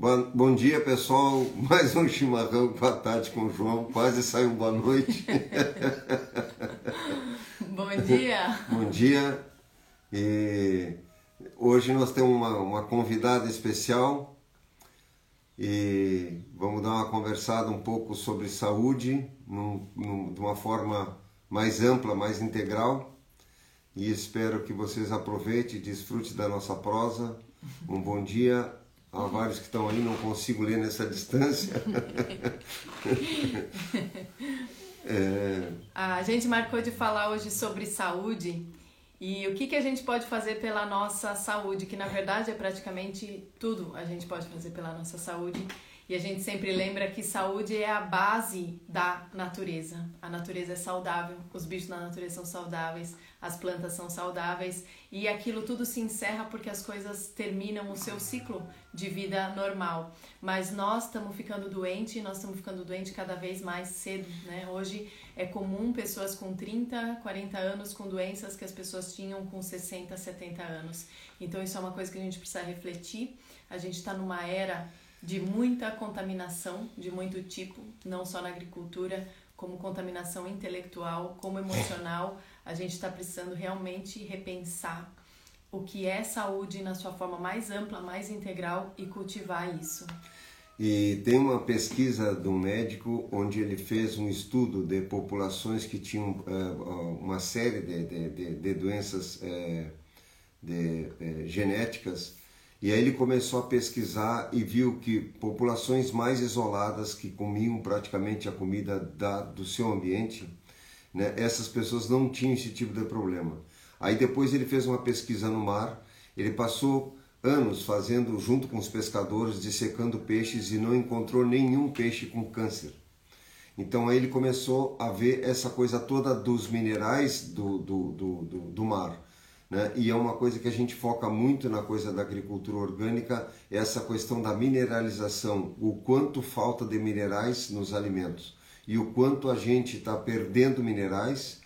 Bom, bom dia, pessoal. Mais um chimarrão com a tarde com o João. Quase saiu boa noite. bom dia. bom dia. E hoje nós temos uma, uma convidada especial e vamos dar uma conversada um pouco sobre saúde num, num, de uma forma mais ampla, mais integral. E espero que vocês aproveitem e desfrutem da nossa prosa. Um bom dia Há vários que estão aí, não consigo ler nessa distância. é... A gente marcou de falar hoje sobre saúde e o que, que a gente pode fazer pela nossa saúde, que na verdade é praticamente tudo a gente pode fazer pela nossa saúde. E a gente sempre lembra que saúde é a base da natureza. A natureza é saudável, os bichos na natureza são saudáveis, as plantas são saudáveis e aquilo tudo se encerra porque as coisas terminam o seu ciclo de vida normal. Mas nós estamos ficando doentes, nós estamos ficando doentes cada vez mais cedo, né? Hoje é comum pessoas com 30, 40 anos com doenças que as pessoas tinham com 60, 70 anos. Então isso é uma coisa que a gente precisa refletir. A gente está numa era de muita contaminação de muito tipo, não só na agricultura, como contaminação intelectual, como emocional. A gente está precisando realmente repensar o que é saúde na sua forma mais ampla, mais integral e cultivar isso. E tem uma pesquisa um médico onde ele fez um estudo de populações que tinham uh, uma série de, de, de, de doenças uh, de, uh, genéticas e aí ele começou a pesquisar e viu que populações mais isoladas que comiam praticamente a comida da, do seu ambiente né? essas pessoas não tinham esse tipo de problema. Aí depois ele fez uma pesquisa no mar, ele passou anos fazendo junto com os pescadores, dissecando peixes e não encontrou nenhum peixe com câncer. Então aí ele começou a ver essa coisa toda dos minerais do, do, do, do, do mar. Né? E é uma coisa que a gente foca muito na coisa da agricultura orgânica, essa questão da mineralização, o quanto falta de minerais nos alimentos e o quanto a gente está perdendo minerais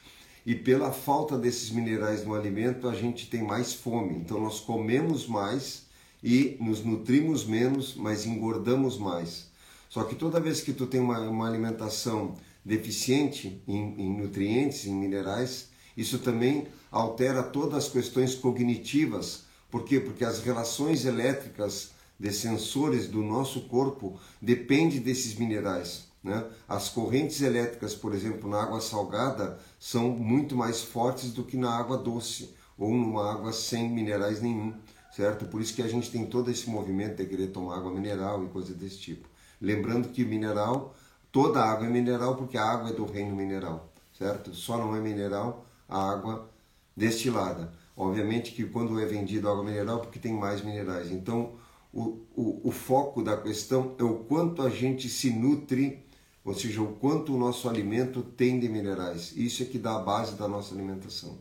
e pela falta desses minerais no alimento a gente tem mais fome. Então nós comemos mais e nos nutrimos menos, mas engordamos mais. Só que toda vez que tu tem uma, uma alimentação deficiente em, em nutrientes, em minerais, isso também altera todas as questões cognitivas. Por quê? Porque as relações elétricas de sensores do nosso corpo dependem desses minerais. Né? As correntes elétricas, por exemplo, na água salgada são muito mais fortes do que na água doce ou numa água sem minerais nenhum, certo? Por isso que a gente tem todo esse movimento de querer tomar água mineral e coisa desse tipo. Lembrando que mineral, toda água é mineral porque a água é do reino mineral, certo? Só não é mineral a água destilada. Obviamente que quando é vendido água mineral porque tem mais minerais. Então, o, o, o foco da questão é o quanto a gente se nutre ou seja, o quanto o nosso alimento tem de minerais. Isso é que dá a base da nossa alimentação.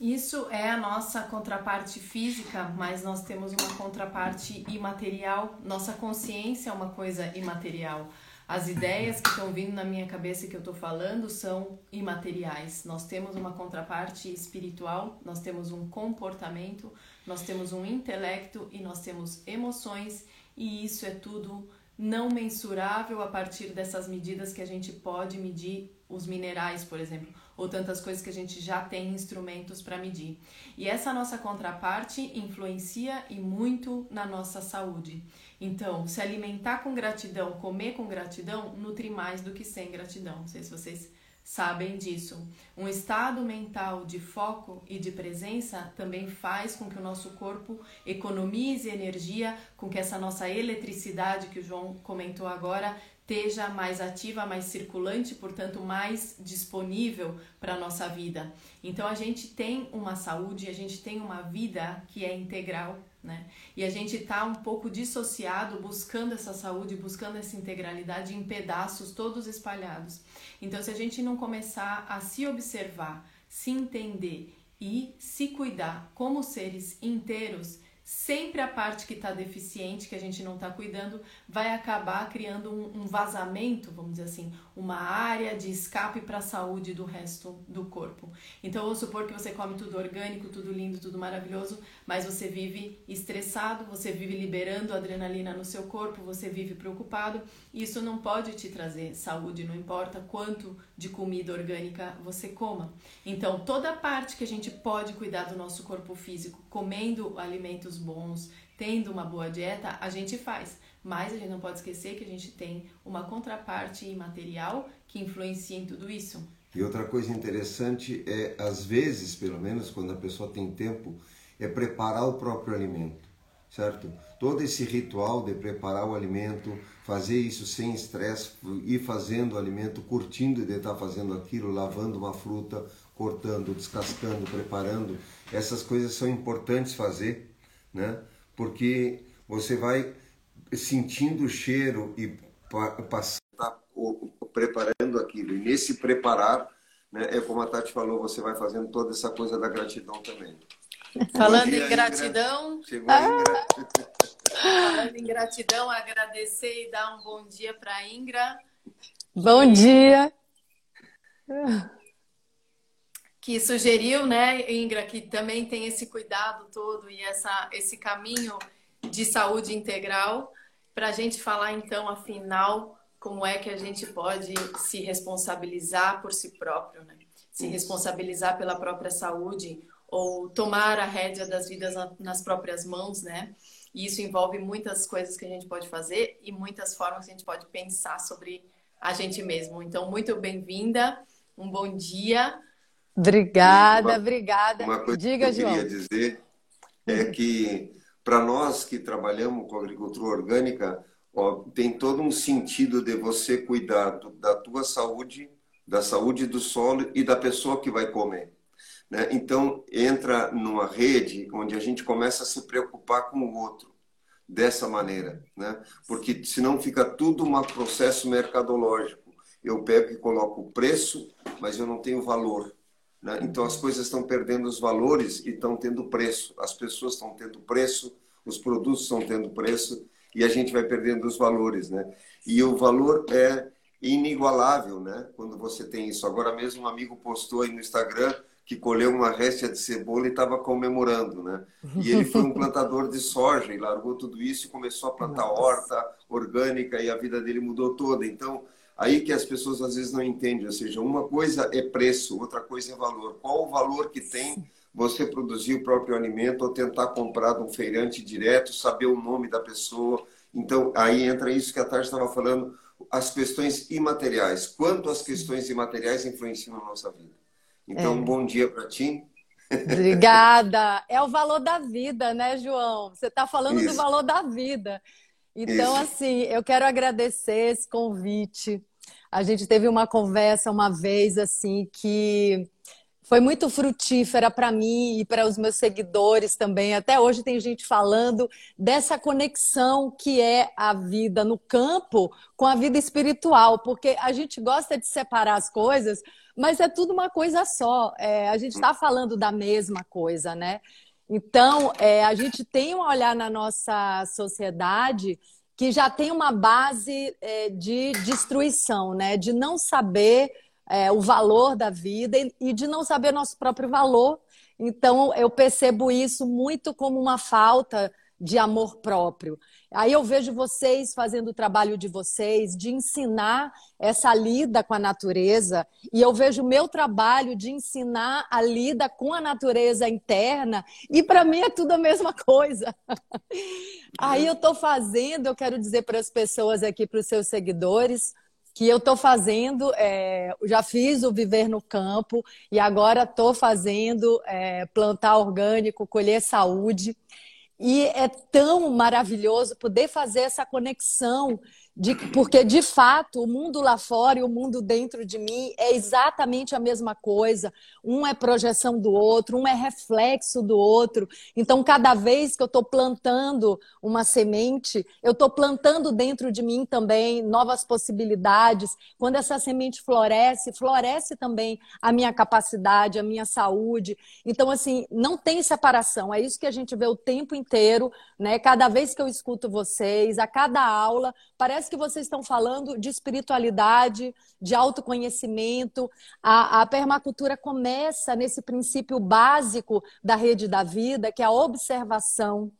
Isso é a nossa contraparte física, mas nós temos uma contraparte imaterial. Nossa consciência é uma coisa imaterial. As ideias que estão vindo na minha cabeça que eu estou falando são imateriais. Nós temos uma contraparte espiritual, nós temos um comportamento, nós temos um intelecto e nós temos emoções, e isso é tudo não mensurável a partir dessas medidas que a gente pode medir os minerais, por exemplo, ou tantas coisas que a gente já tem instrumentos para medir. E essa nossa contraparte influencia e muito na nossa saúde. Então, se alimentar com gratidão, comer com gratidão, nutre mais do que sem gratidão. Não sei se vocês sabem disso. Um estado mental de foco e de presença também faz com que o nosso corpo economize energia, com que essa nossa eletricidade que o João comentou agora esteja mais ativa, mais circulante, portanto mais disponível para a nossa vida. Então a gente tem uma saúde, a gente tem uma vida que é integral, né? E a gente está um pouco dissociado, buscando essa saúde, buscando essa integralidade em pedaços todos espalhados. Então se a gente não começar a se observar, se entender e se cuidar como seres inteiros, sempre a parte que está deficiente, que a gente não está cuidando, vai acabar criando um, um, vazamento, vamos dizer assim, uma área de escape para a saúde do resto do corpo. Então, vamos supor que você come tudo orgânico, tudo lindo, tudo maravilhoso, mas você vive estressado, você vive liberando adrenalina no seu corpo, você vive preocupado. Isso não pode te trazer saúde, não importa quanto de comida orgânica você coma. Então, toda parte que a gente pode cuidar do nosso corpo físico, comendo alimentos bons, tendo uma boa dieta, a gente faz. Mas a gente não pode esquecer que a gente tem uma contraparte imaterial que influencia em tudo isso. E outra coisa interessante é, às vezes, pelo menos quando a pessoa tem tempo, é preparar o próprio alimento, certo? Todo esse ritual de preparar o alimento, fazer isso sem estresse, ir fazendo o alimento, curtindo de estar fazendo aquilo, lavando uma fruta, cortando, descascando, preparando, essas coisas são importantes fazer, né? Porque você vai sentindo o cheiro e passando, tá, preparando aquilo. E nesse preparar, né, é como a Tati falou, você vai fazendo toda essa coisa da gratidão também. Falando dia, em gratidão. Ingrid. Chegou a Ingra. Falando em gratidão, agradecer e dar um bom dia para a Ingra. Bom dia que sugeriu, né, Ingra, que também tem esse cuidado todo e essa, esse caminho de saúde integral, para a gente falar então, afinal, como é que a gente pode se responsabilizar por si próprio, né? Se responsabilizar pela própria saúde ou tomar a rédea das vidas nas próprias mãos, né? E isso envolve muitas coisas que a gente pode fazer e muitas formas que a gente pode pensar sobre a gente mesmo. Então, muito bem-vinda, um bom dia. Obrigada, uma, obrigada. Uma coisa Diga, que eu João. queria dizer é que para nós que trabalhamos com agricultura orgânica, ó, tem todo um sentido de você cuidar do, da tua saúde, da saúde do solo e da pessoa que vai comer. Né? Então, entra numa rede onde a gente começa a se preocupar com o outro dessa maneira, né? porque senão fica tudo um processo mercadológico. Eu pego e coloco o preço, mas eu não tenho valor. Né? Então as coisas estão perdendo os valores e estão tendo preço. As pessoas estão tendo preço, os produtos estão tendo preço e a gente vai perdendo os valores, né? E o valor é inigualável, né? Quando você tem isso. Agora mesmo um amigo postou aí no Instagram que colheu uma récia de cebola e estava comemorando, né? E ele foi um plantador de soja e largou tudo isso e começou a plantar horta orgânica e a vida dele mudou toda. Então, Aí que as pessoas às vezes não entendem, ou seja, uma coisa é preço, outra coisa é valor. Qual o valor que tem você produzir o próprio alimento ou tentar comprar de um feirante direto, saber o nome da pessoa? Então, aí entra isso que a Tati estava falando, as questões imateriais. Quanto as questões imateriais influenciam na nossa vida? Então, é. um bom dia para ti. Obrigada. É o valor da vida, né, João? Você está falando Isso. do valor da vida. Então, Isso. assim, eu quero agradecer esse convite. A gente teve uma conversa uma vez, assim, que foi muito frutífera para mim e para os meus seguidores também. Até hoje tem gente falando dessa conexão que é a vida no campo com a vida espiritual, porque a gente gosta de separar as coisas, mas é tudo uma coisa só. É, a gente está falando da mesma coisa, né? Então, é, a gente tem um olhar na nossa sociedade que já tem uma base é, de destruição, né? De não saber é, o valor da vida e de não saber nosso próprio valor. Então, eu percebo isso muito como uma falta de amor próprio. Aí eu vejo vocês fazendo o trabalho de vocês, de ensinar essa lida com a natureza, e eu vejo o meu trabalho de ensinar a lida com a natureza interna, e para mim é tudo a mesma coisa. Aí eu estou fazendo, eu quero dizer para as pessoas aqui, para os seus seguidores, que eu estou fazendo, é, já fiz o Viver no Campo e agora estou fazendo é, plantar orgânico, colher saúde. E é tão maravilhoso poder fazer essa conexão de, porque de fato o mundo lá fora e o mundo dentro de mim é exatamente a mesma coisa. Um é projeção do outro, um é reflexo do outro. Então, cada vez que eu estou plantando uma semente, eu estou plantando dentro de mim também novas possibilidades. Quando essa semente floresce, floresce também a minha capacidade, a minha saúde. Então, assim, não tem separação. É isso que a gente vê o tempo inteiro, né? Cada vez que eu escuto vocês, a cada aula, parece que vocês estão falando de espiritualidade, de autoconhecimento. A, a permacultura começa nesse princípio básico da rede da vida, que é a observação.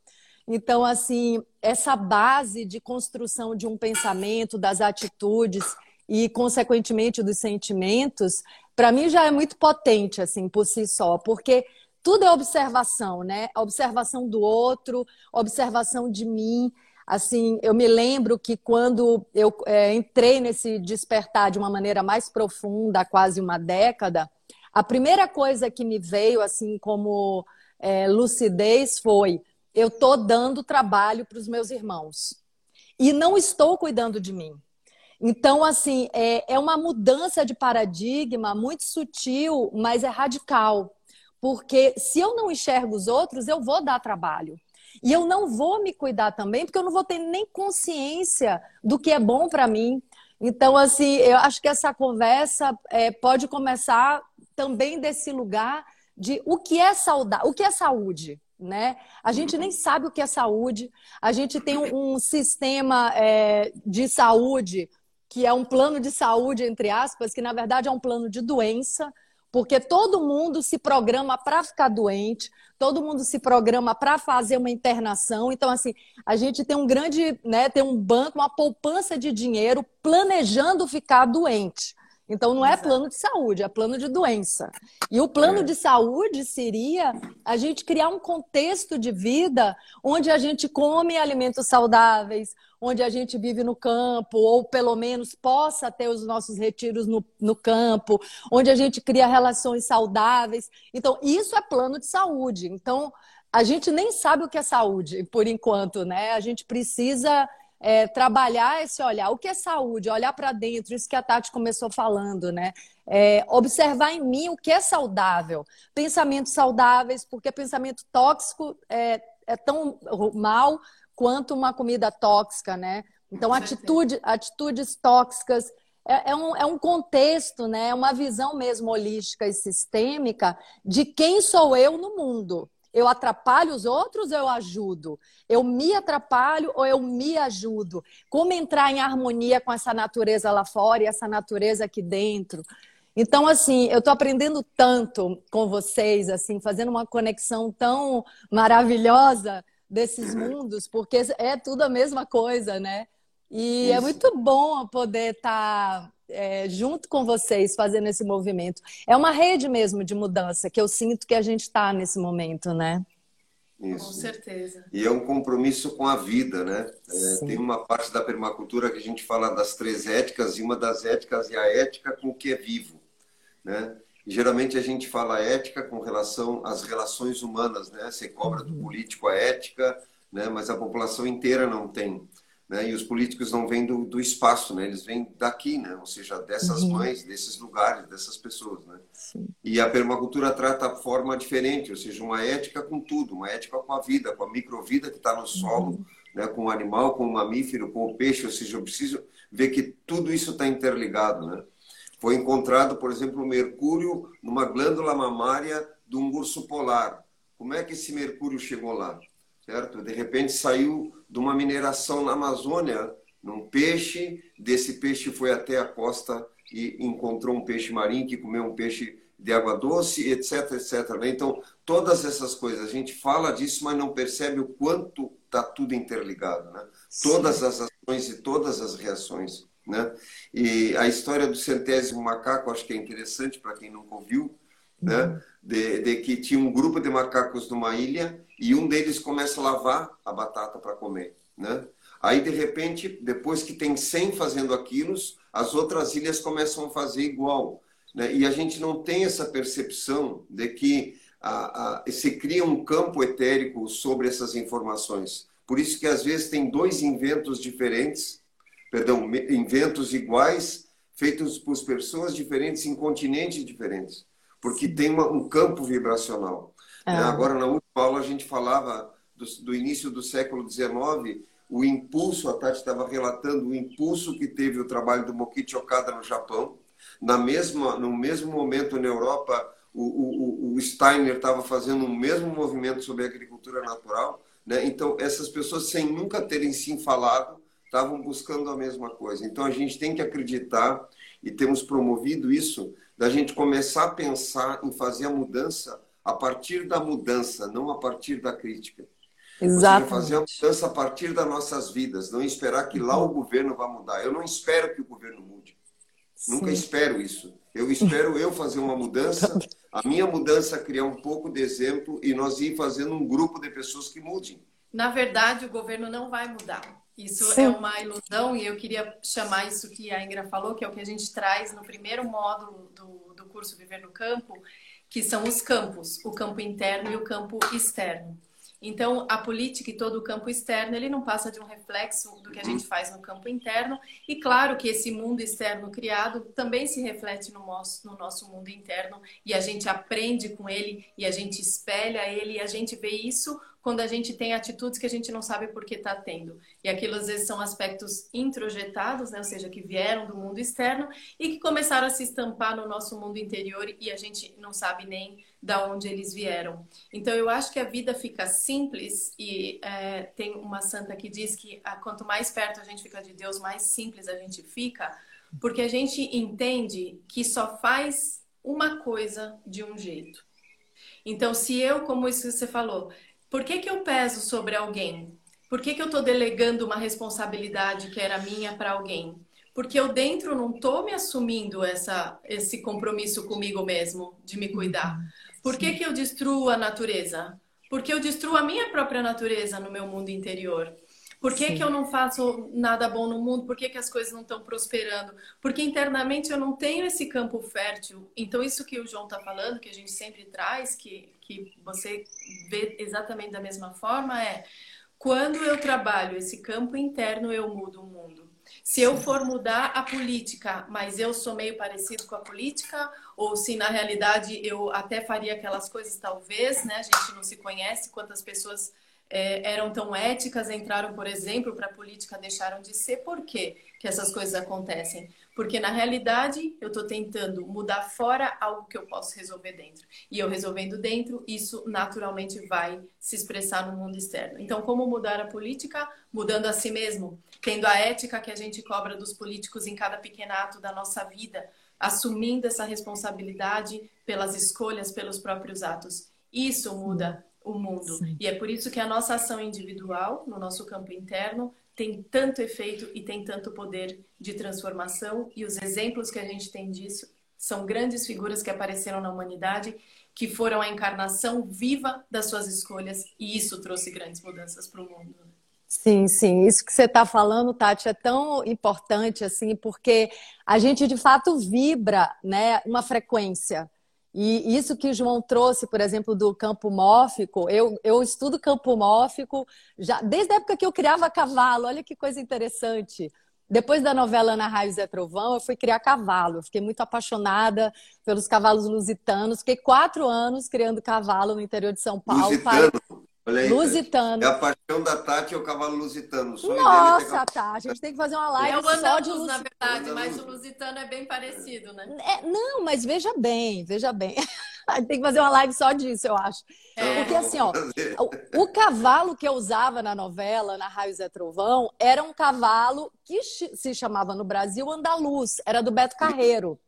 Então, assim, essa base de construção de um pensamento, das atitudes e, consequentemente, dos sentimentos, para mim já é muito potente, assim, por si só, porque tudo é observação, né? Observação do outro, observação de mim. Assim, eu me lembro que quando eu é, entrei nesse despertar de uma maneira mais profunda, há quase uma década, a primeira coisa que me veio, assim, como é, lucidez foi: eu estou dando trabalho para os meus irmãos e não estou cuidando de mim. Então, assim, é, é uma mudança de paradigma muito sutil, mas é radical. Porque se eu não enxergo os outros, eu vou dar trabalho. E eu não vou me cuidar também, porque eu não vou ter nem consciência do que é bom para mim. Então, assim, eu acho que essa conversa é, pode começar também desse lugar de o que é saudade, o que é saúde, né? A gente nem sabe o que é saúde. A gente tem um, um sistema é, de saúde que é um plano de saúde entre aspas, que na verdade é um plano de doença, porque todo mundo se programa para ficar doente, todo mundo se programa para fazer uma internação. Então, assim, a gente tem um grande, né, tem um banco, uma poupança de dinheiro planejando ficar doente. Então, não é plano de saúde, é plano de doença. E o plano é. de saúde seria a gente criar um contexto de vida onde a gente come alimentos saudáveis, onde a gente vive no campo, ou pelo menos possa ter os nossos retiros no, no campo, onde a gente cria relações saudáveis. Então, isso é plano de saúde. Então, a gente nem sabe o que é saúde, por enquanto, né? A gente precisa é, trabalhar esse olhar. O que é saúde? Olhar para dentro, isso que a Tati começou falando, né? É, observar em mim o que é saudável. Pensamentos saudáveis, porque pensamento tóxico é, é tão mal quanto uma comida tóxica, né? Então, atitude, atitudes tóxicas. É, é, um, é um contexto, né? É uma visão mesmo holística e sistêmica de quem sou eu no mundo. Eu atrapalho os outros ou eu ajudo? Eu me atrapalho ou eu me ajudo? Como entrar em harmonia com essa natureza lá fora e essa natureza aqui dentro? Então, assim, eu estou aprendendo tanto com vocês, assim, fazendo uma conexão tão maravilhosa desses mundos, porque é tudo a mesma coisa, né? E é Isso. é muito bom poder estar tá é, junto com vocês fazendo esse movimento. É uma rede mesmo de mudança que eu sinto que a gente está nesse momento, né? Isso. Com certeza. E é um compromisso com a vida, né? É, tem uma parte da permacultura que a gente fala das três éticas, e uma das éticas é a ética com o que é vivo, né? E, geralmente a gente fala ética com relação às relações humanas, né? Você cobra do uhum. político a ética, né? Mas a população inteira não tem. Né? E os políticos não vêm do, do espaço, né? Eles vêm daqui, né? Ou seja, dessas uhum. mães, desses lugares, dessas pessoas, né? Sim. E a permacultura trata a forma diferente, ou seja, uma ética com tudo, uma ética com a vida, com a microvida que está no solo, uhum. né? Com o animal, com o mamífero, com o peixe, ou seja, eu preciso ver que tudo isso está interligado, né? Foi encontrado, por exemplo, mercúrio numa glândula mamária de um urso polar. Como é que esse mercúrio chegou lá? certo? De repente saiu de uma mineração na Amazônia, num peixe, desse peixe foi até a costa e encontrou um peixe marinho que comeu um peixe de água doce, etc, etc. Né? Então, todas essas coisas, a gente fala disso, mas não percebe o quanto está tudo interligado, né? Todas as ações e todas as reações, né? E a história do centésimo macaco, acho que é interessante para quem nunca ouviu, né? Uhum. De, de, que tinha um grupo de macacos numa ilha e um deles começa a lavar a batata para comer, né? Aí, de repente, depois que tem 100 fazendo aquilo, as outras ilhas começam a fazer igual. Né? E a gente não tem essa percepção de que a, a, se cria um campo etérico sobre essas informações. Por isso que, às vezes, tem dois inventos diferentes perdão, inventos iguais feitos por pessoas diferentes em continentes diferentes, porque tem uma, um campo vibracional. É. Agora, na aula, a gente falava do, do início do século XIX, o impulso, a Tati estava relatando o impulso que teve o trabalho do Mokichi Okada no Japão. Na mesma, no mesmo momento, na Europa, o, o, o Steiner estava fazendo o mesmo movimento sobre a agricultura natural. Né? Então, essas pessoas, sem nunca terem se falado, estavam buscando a mesma coisa. Então, a gente tem que acreditar, e temos promovido isso, da gente começar a pensar em fazer a mudança a partir da mudança, não a partir da crítica. Exato. fazer a mudança a partir das nossas vidas, não esperar que lá o governo vá mudar. Eu não espero que o governo mude. Sim. Nunca espero isso. Eu espero eu fazer uma mudança, a minha mudança criar um pouco de exemplo e nós ir fazendo um grupo de pessoas que mudem. Na verdade, o governo não vai mudar. Isso Sim. é uma ilusão e eu queria chamar isso que a Ingra falou, que é o que a gente traz no primeiro módulo do, do curso Viver no Campo, que são os campos, o campo interno e o campo externo. Então, a política e todo o campo externo, ele não passa de um reflexo do que a gente faz no campo interno. E claro que esse mundo externo criado também se reflete no nosso, no nosso mundo interno e a gente aprende com ele e a gente espelha ele e a gente vê isso quando a gente tem atitudes que a gente não sabe por que está tendo. E aquilo às vezes são aspectos introjetados, né? ou seja, que vieram do mundo externo e que começaram a se estampar no nosso mundo interior e a gente não sabe nem da onde eles vieram. Então eu acho que a vida fica simples e é, tem uma santa que diz que a, quanto mais perto a gente fica de Deus, mais simples a gente fica, porque a gente entende que só faz uma coisa de um jeito. Então, se eu, como isso que você falou, por que, que eu peso sobre alguém? Por que, que eu estou delegando uma responsabilidade que era minha para alguém? Porque eu dentro não estou me assumindo essa, esse compromisso comigo mesmo de me cuidar. Por que, que eu destruo a natureza? Porque eu destruo a minha própria natureza no meu mundo interior. Por que, que eu não faço nada bom no mundo? Por que, que as coisas não estão prosperando? Porque internamente eu não tenho esse campo fértil. Então, isso que o João está falando, que a gente sempre traz, que que você vê exatamente da mesma forma é quando eu trabalho esse campo interno, eu mudo o mundo. Se eu for mudar a política, mas eu sou meio parecido com a política, ou se na realidade eu até faria aquelas coisas, talvez, né? A gente não se conhece, quantas pessoas é, eram tão éticas, entraram, por exemplo, para a política, deixaram de ser. Por quê que essas coisas acontecem? Porque na realidade eu estou tentando mudar fora algo que eu posso resolver dentro. E eu resolvendo dentro, isso naturalmente vai se expressar no mundo externo. Então, como mudar a política? Mudando a si mesmo, tendo a ética que a gente cobra dos políticos em cada pequeno ato da nossa vida, assumindo essa responsabilidade pelas escolhas, pelos próprios atos. Isso muda o mundo. Sim. E é por isso que a nossa ação individual, no nosso campo interno, tem tanto efeito e tem tanto poder de transformação. E os exemplos que a gente tem disso são grandes figuras que apareceram na humanidade, que foram a encarnação viva das suas escolhas, e isso trouxe grandes mudanças para o mundo. Sim, sim. Isso que você está falando, Tati, é tão importante assim, porque a gente de fato vibra, né, uma frequência. E isso que o João trouxe, por exemplo, do campo mórfico, eu, eu estudo campo mórfico já desde a época que eu criava cavalo. Olha que coisa interessante. Depois da novela Ana Raio Zé Trovão, eu fui criar cavalo. Eu fiquei muito apaixonada pelos cavalos lusitanos. Fiquei quatro anos criando cavalo no interior de São Paulo. Aí, lusitano. É a paixão da Tati é o cavalo lusitano. O Nossa, Tati, a gente tem que fazer uma live é só de lusitano. na verdade, mas o lusitano é bem parecido, né? É, não, mas veja bem, veja bem. A gente tem que fazer uma live só disso, eu acho. É. Porque assim, ó, o, o, cavalo que eu usava na novela, na Raio Zé Trovão, era um cavalo que se chamava no Brasil andaluz, era do Beto Carreiro.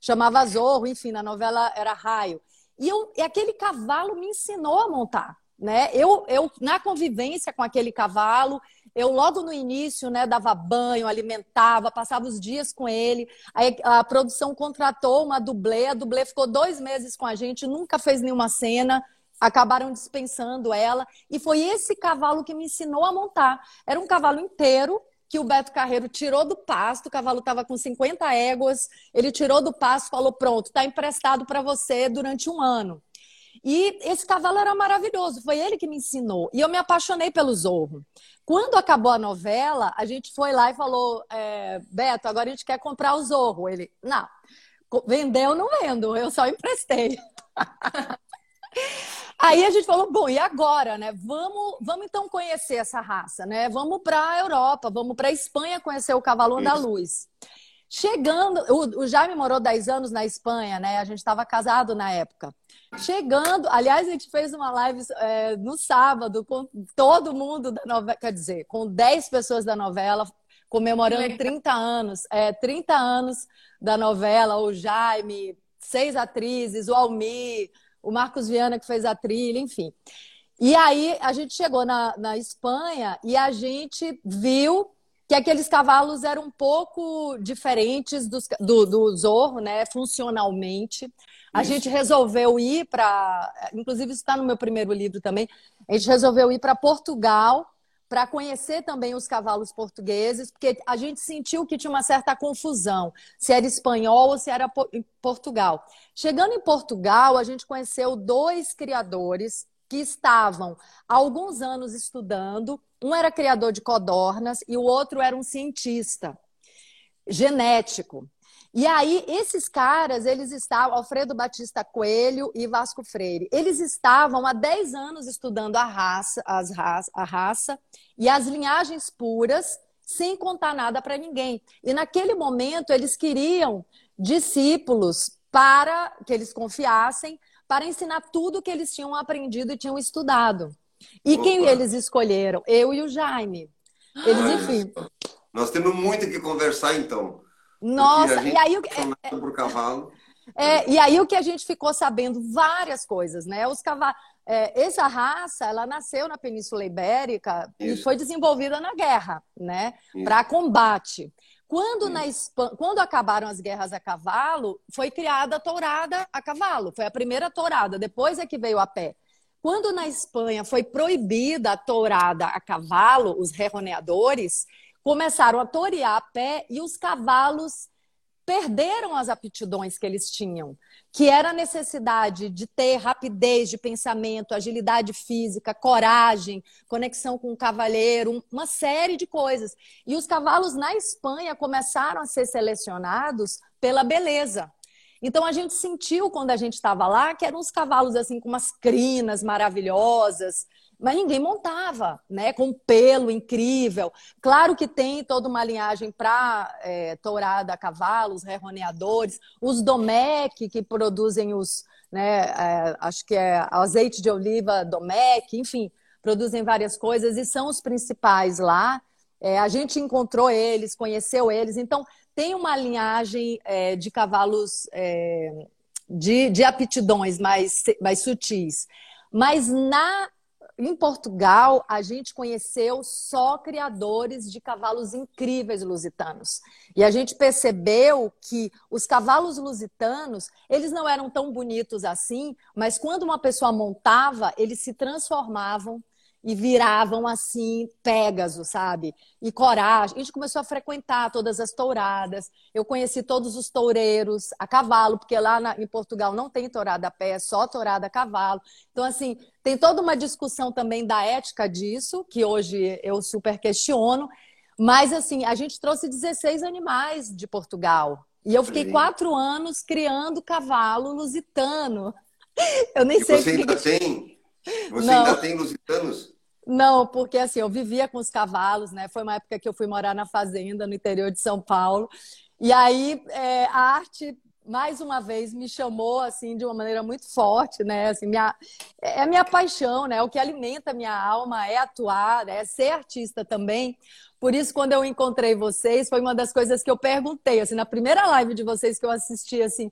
Chamava Zorro, enfim, na novela era Raio. E, eu, e aquele cavalo me ensinou a montar né? Eu, eu na convivência com aquele cavalo, eu logo no início, né, dava banho, alimentava, passava os dias com ele. Aí a produção contratou uma dublê, a dublê ficou dois meses com a gente, nunca fez nenhuma cena. Acabaram dispensando ela e foi esse cavalo que me ensinou a montar. Era um cavalo inteiro que o Beto Carreiro tirou do pasto, o cavalo estava com 50 éguas, ele tirou do pasto, falou: "Pronto, está emprestado para você durante um ano". E esse cavalo era maravilhoso, foi ele que me ensinou. E eu me apaixonei pelo Zorro. Quando acabou a novela, a gente foi lá e falou: é, Beto, agora a gente quer comprar o Zorro. Ele, não, vendeu, não vendo, eu só emprestei. Aí a gente falou, bom, e agora, né? Vamos, vamos então conhecer essa raça, né? Vamos para a Europa, vamos para a Espanha conhecer o Cavalo da Luz. Chegando, o, o Jaime morou 10 anos na Espanha, né? A gente estava casado na época. Chegando, aliás, a gente fez uma live é, no sábado com todo mundo da novela, quer dizer, com 10 pessoas da novela, comemorando 30 anos, é, 30 anos da novela, o Jaime, seis atrizes, o Almir, o Marcos Viana que fez a trilha, enfim. E aí a gente chegou na, na Espanha e a gente viu que aqueles cavalos eram um pouco diferentes dos, do, do Zorro, né, funcionalmente. A isso. gente resolveu ir para, inclusive isso está no meu primeiro livro também, a gente resolveu ir para Portugal para conhecer também os cavalos portugueses, porque a gente sentiu que tinha uma certa confusão, se era espanhol ou se era Portugal. Chegando em Portugal, a gente conheceu dois criadores que estavam há alguns anos estudando. Um era criador de codornas e o outro era um cientista genético. E aí, esses caras, eles estavam, Alfredo Batista Coelho e Vasco Freire, eles estavam há 10 anos estudando a raça, as raça, a raça e as linhagens puras, sem contar nada para ninguém. E naquele momento, eles queriam discípulos para que eles confiassem para ensinar tudo que eles tinham aprendido e tinham estudado. E Opa. quem eles escolheram? Eu e o Jaime. Eles, ah, enfim. Nós temos muito que conversar, então. Nossa, e aí o que. É, é, cavalo. É, e aí o que a gente ficou sabendo várias coisas, né? Os cavalos. É, essa raça, ela nasceu na Península Ibérica Isso. e foi desenvolvida na guerra, né? Para combate. Quando, na Espanha, quando acabaram as guerras a cavalo, foi criada a tourada a cavalo. Foi a primeira tourada, depois é que veio a pé. Quando na Espanha foi proibida a tourada a cavalo, os reroneadores começaram a torear a pé e os cavalos perderam as aptidões que eles tinham, que era a necessidade de ter rapidez de pensamento, agilidade física, coragem, conexão com o cavaleiro, uma série de coisas. E os cavalos na Espanha começaram a ser selecionados pela beleza. Então a gente sentiu quando a gente estava lá que eram uns cavalos assim com umas crinas maravilhosas, mas ninguém montava, né? Com pelo incrível. Claro que tem toda uma linhagem para é, tourada a cavalos, reroneadores, os Domec que produzem os, né? É, acho que é azeite de oliva Domec, enfim, produzem várias coisas e são os principais lá. É, a gente encontrou eles, conheceu eles, então tem uma linhagem é, de cavalos é, de, de aptidões mais, mais sutis. Mas na em Portugal, a gente conheceu só criadores de cavalos incríveis lusitanos. E a gente percebeu que os cavalos lusitanos, eles não eram tão bonitos assim, mas quando uma pessoa montava, eles se transformavam e viravam assim Pégaso, sabe? E coragem. A gente começou a frequentar todas as touradas. Eu conheci todos os toureiros a cavalo, porque lá na, em Portugal não tem tourada a pé, é só tourada a cavalo. Então, assim, tem toda uma discussão também da ética disso, que hoje eu super questiono. Mas, assim, a gente trouxe 16 animais de Portugal. E eu fiquei quatro anos criando cavalo lusitano. Eu nem e sei você ainda tem você não. ainda tem lusitanos? Não, porque assim, eu vivia com os cavalos, né? Foi uma época que eu fui morar na fazenda, no interior de São Paulo. E aí é, a arte, mais uma vez, me chamou assim de uma maneira muito forte, né? Assim, minha, é a minha paixão, né? O que alimenta a minha alma é atuar, é ser artista também. Por isso, quando eu encontrei vocês, foi uma das coisas que eu perguntei, assim, na primeira live de vocês que eu assisti, assim,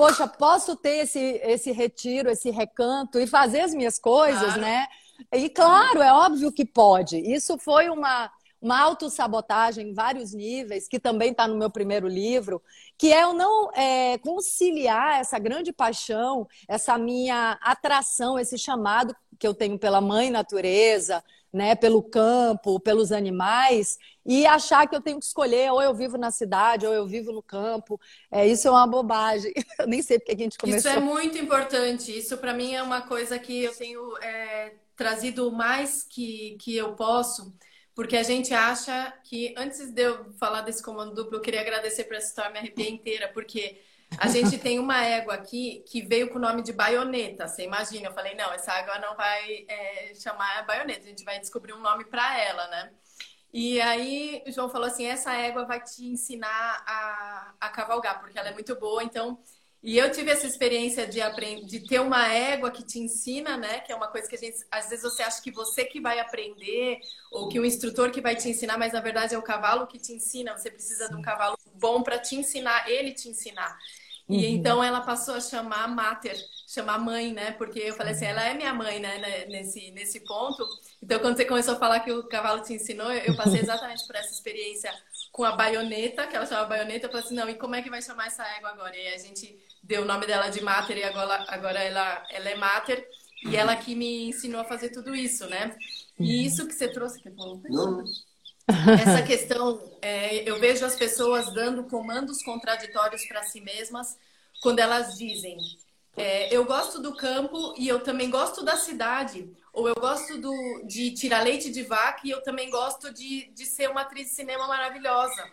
poxa, posso ter esse, esse retiro, esse recanto e fazer as minhas coisas, claro. né? E claro, é óbvio que pode. Isso foi uma, uma autossabotagem em vários níveis, que também está no meu primeiro livro, que é eu não é, conciliar essa grande paixão, essa minha atração, esse chamado que eu tenho pela mãe natureza, né, pelo campo, pelos animais, e achar que eu tenho que escolher ou eu vivo na cidade ou eu vivo no campo. É, isso é uma bobagem. Eu nem sei porque a gente começou. Isso é muito importante. Isso para mim é uma coisa que eu tenho é, trazido o mais que, que eu posso porque a gente acha que, antes de eu falar desse comando duplo, eu queria agradecer por essa história, me arrepiei inteira, porque a gente tem uma égua aqui que veio com o nome de baioneta. Você imagina? Eu falei, não, essa égua não vai é, chamar baioneta, a gente vai descobrir um nome para ela, né? E aí o João falou assim: essa égua vai te ensinar a, a cavalgar, porque ela é muito boa, então e eu tive essa experiência de aprender, de ter uma égua que te ensina, né? Que é uma coisa que a gente, às vezes você acha que você que vai aprender ou que o instrutor que vai te ensinar, mas na verdade é o cavalo que te ensina. Você precisa de um cavalo bom para te ensinar, ele te ensinar. E uhum. então ela passou a chamar mater, chamar mãe, né? Porque eu falei assim, ela é minha mãe, né? né nesse nesse ponto. Então quando você começou a falar que o cavalo te ensinou, eu passei exatamente por essa experiência com a baioneta, que ela chama baioneta, eu falei assim, não, e como é que vai chamar essa égua agora? E a gente deu o nome dela de Mater e agora, agora ela, ela é Mater. E ela que me ensinou a fazer tudo isso, né? E uhum. isso que você trouxe, que falou. Não. Essa questão, é, eu vejo as pessoas dando comandos contraditórios para si mesmas quando elas dizem: é, eu gosto do campo e eu também gosto da cidade, ou eu gosto do, de tirar leite de vaca e eu também gosto de, de ser uma atriz de cinema maravilhosa.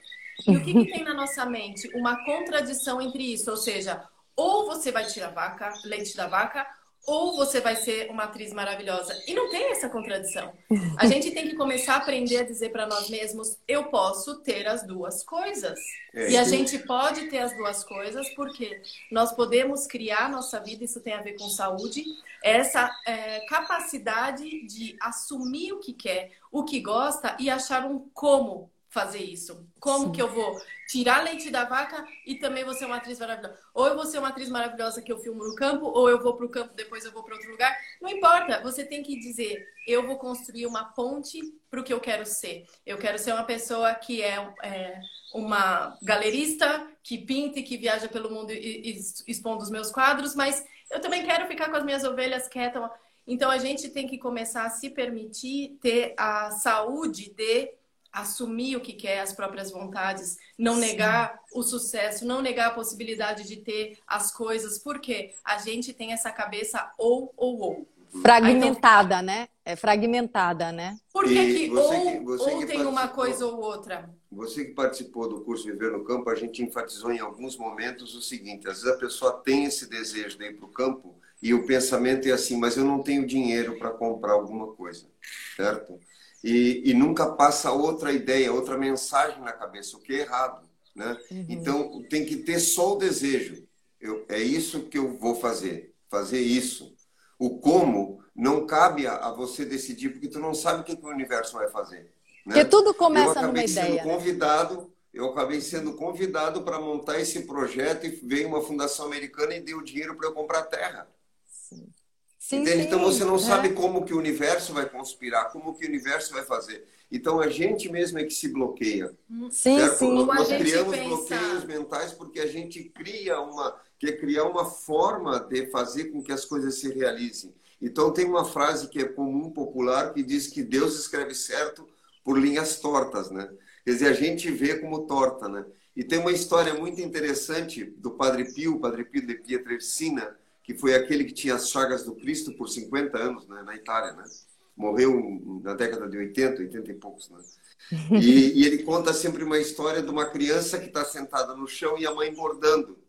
E o que, que tem na nossa mente? Uma contradição entre isso, ou seja, ou você vai tirar vaca, leite da vaca, ou você vai ser uma atriz maravilhosa. E não tem essa contradição. A gente tem que começar a aprender a dizer para nós mesmos: eu posso ter as duas coisas. É, e a gente pode ter as duas coisas porque nós podemos criar nossa vida, isso tem a ver com saúde, essa é, capacidade de assumir o que quer, o que gosta e achar um como fazer isso. Como Sim. que eu vou tirar leite da vaca e também vou ser uma atriz maravilhosa? Ou eu vou ser uma atriz maravilhosa que eu filmo no campo, ou eu vou para o campo, depois eu vou para outro lugar. Não importa, você tem que dizer, eu vou construir uma ponte para o que eu quero ser. Eu quero ser uma pessoa que é, é uma galerista, que pinta e que viaja pelo mundo e, e expondo os meus quadros, mas eu também quero ficar com as minhas ovelhas quietas. Então a gente tem que começar a se permitir ter a saúde de assumir o que quer, as próprias vontades, não Sim. negar o sucesso, não negar a possibilidade de ter as coisas, porque a gente tem essa cabeça ou ou ou. Fragmentada, então, né? É fragmentada, né? Por que, que ou, que, ou tem uma coisa ou outra? Você que participou do curso Viver no Campo, a gente enfatizou em alguns momentos o seguinte: às vezes a pessoa tem esse desejo de ir para o campo e o pensamento é assim, mas eu não tenho dinheiro para comprar alguma coisa, certo? E, e nunca passa outra ideia, outra mensagem na cabeça, o que é errado. Né? Uhum. Então, tem que ter só o desejo. Eu, é isso que eu vou fazer, fazer isso. O como não cabe a, a você decidir, porque tu não sabe o que, que o universo vai fazer. Né? Porque tudo começa numa ideia. Sendo convidado, eu acabei sendo convidado para montar esse projeto e veio uma fundação americana e deu dinheiro para eu comprar terra. Sim. Sim, sim, então você não é. sabe como que o universo vai conspirar, como que o universo vai fazer. Então a gente mesmo é que se bloqueia. Sim, certo? sim. Nós, criamos pensa... bloqueios mentais porque a gente cria uma quer criar uma forma de fazer com que as coisas se realizem. Então tem uma frase que é comum popular que diz que Deus escreve certo por linhas tortas, né? Quer dizer, a gente vê como torta, né? E tem uma história muito interessante do Padre Pio, Padre Pio de Pietrelcina, que foi aquele que tinha as chagas do Cristo por 50 anos né, na Itália, né? Morreu na década de 80, 80 e poucos, né? E, e ele conta sempre uma história de uma criança que está sentada no chão e a mãe bordando.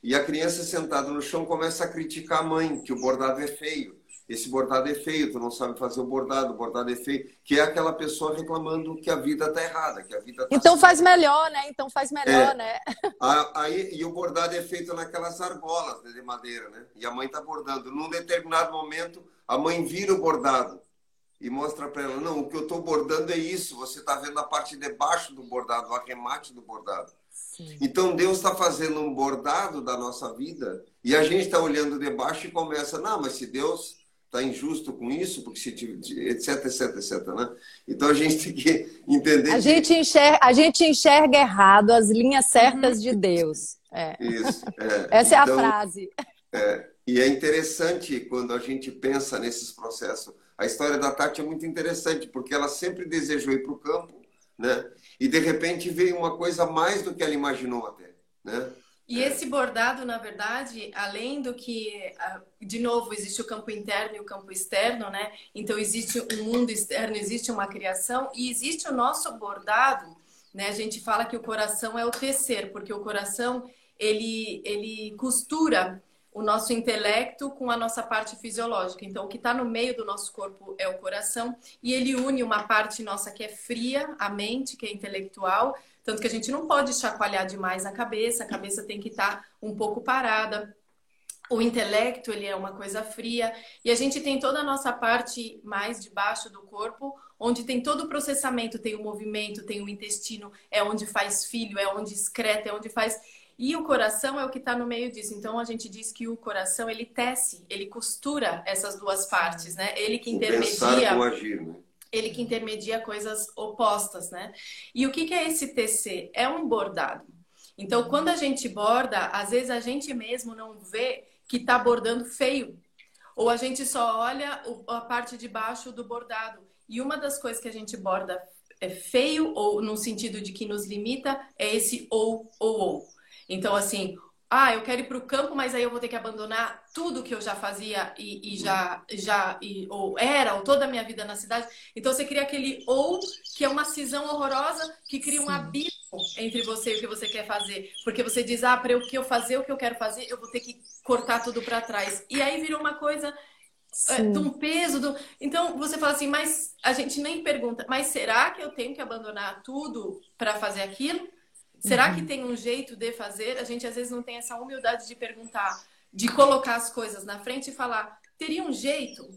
E a criança sentada no chão começa a criticar a mãe, que o bordado é feio esse bordado é feio, tu não sabe fazer o bordado, o bordado é feio, que é aquela pessoa reclamando que a vida tá errada, que a vida tá Então assim. faz melhor, né? Então faz melhor, é. né? Aí, e o bordado é feito naquelas argolas de madeira, né? E a mãe tá bordando. Num determinado momento, a mãe vira o bordado e mostra para ela, não, o que eu tô bordando é isso, você tá vendo a parte de baixo do bordado, o arremate do bordado. Sim. Então Deus está fazendo um bordado da nossa vida e a gente está olhando de baixo e começa, não, mas se Deus está injusto com isso, porque se etc, etc, etc, né? Então a gente tem que entender. A, que... gente, enxerga, a gente enxerga errado as linhas certas de Deus. É. Isso. É. Essa então, é a então, frase. É, e é interessante quando a gente pensa nesses processos. A história da Tati é muito interessante, porque ela sempre desejou ir para o campo, né? E de repente veio uma coisa mais do que ela imaginou até, né? E esse bordado, na verdade, além do que, de novo, existe o campo interno e o campo externo, né? Então existe um mundo externo, existe uma criação e existe o nosso bordado, né? A gente fala que o coração é o tecer, porque o coração ele ele costura o nosso intelecto com a nossa parte fisiológica. Então, o que está no meio do nosso corpo é o coração e ele une uma parte nossa que é fria, a mente, que é intelectual, tanto que a gente não pode chacoalhar demais a cabeça, a cabeça tem que estar tá um pouco parada. O intelecto, ele é uma coisa fria. E a gente tem toda a nossa parte mais debaixo do corpo, onde tem todo o processamento, tem o movimento, tem o intestino, é onde faz filho, é onde excreta, é onde faz... E o coração é o que está no meio disso. Então a gente diz que o coração ele tece, ele costura essas duas partes, né? Ele que intermedia. O pensar com agir, né? Ele que intermedia coisas opostas, né? E o que, que é esse TC? É um bordado. Então, quando a gente borda, às vezes a gente mesmo não vê que está bordando feio. Ou a gente só olha a parte de baixo do bordado. E uma das coisas que a gente borda é feio, ou no sentido de que nos limita, é esse ou, ou, ou. Então, assim, ah, eu quero ir para o campo, mas aí eu vou ter que abandonar tudo que eu já fazia e, e já, já e, ou era, ou toda a minha vida na cidade. Então você cria aquele ou, que é uma cisão horrorosa, que cria um abismo entre você e o que você quer fazer. Porque você diz, ah, para o que eu fazer o que eu quero fazer, eu vou ter que cortar tudo para trás. E aí virou uma coisa é, de um peso. Do... Então você fala assim, mas a gente nem pergunta, mas será que eu tenho que abandonar tudo para fazer aquilo? Será uhum. que tem um jeito de fazer? A gente às vezes não tem essa humildade de perguntar, de colocar as coisas na frente e falar, teria um jeito?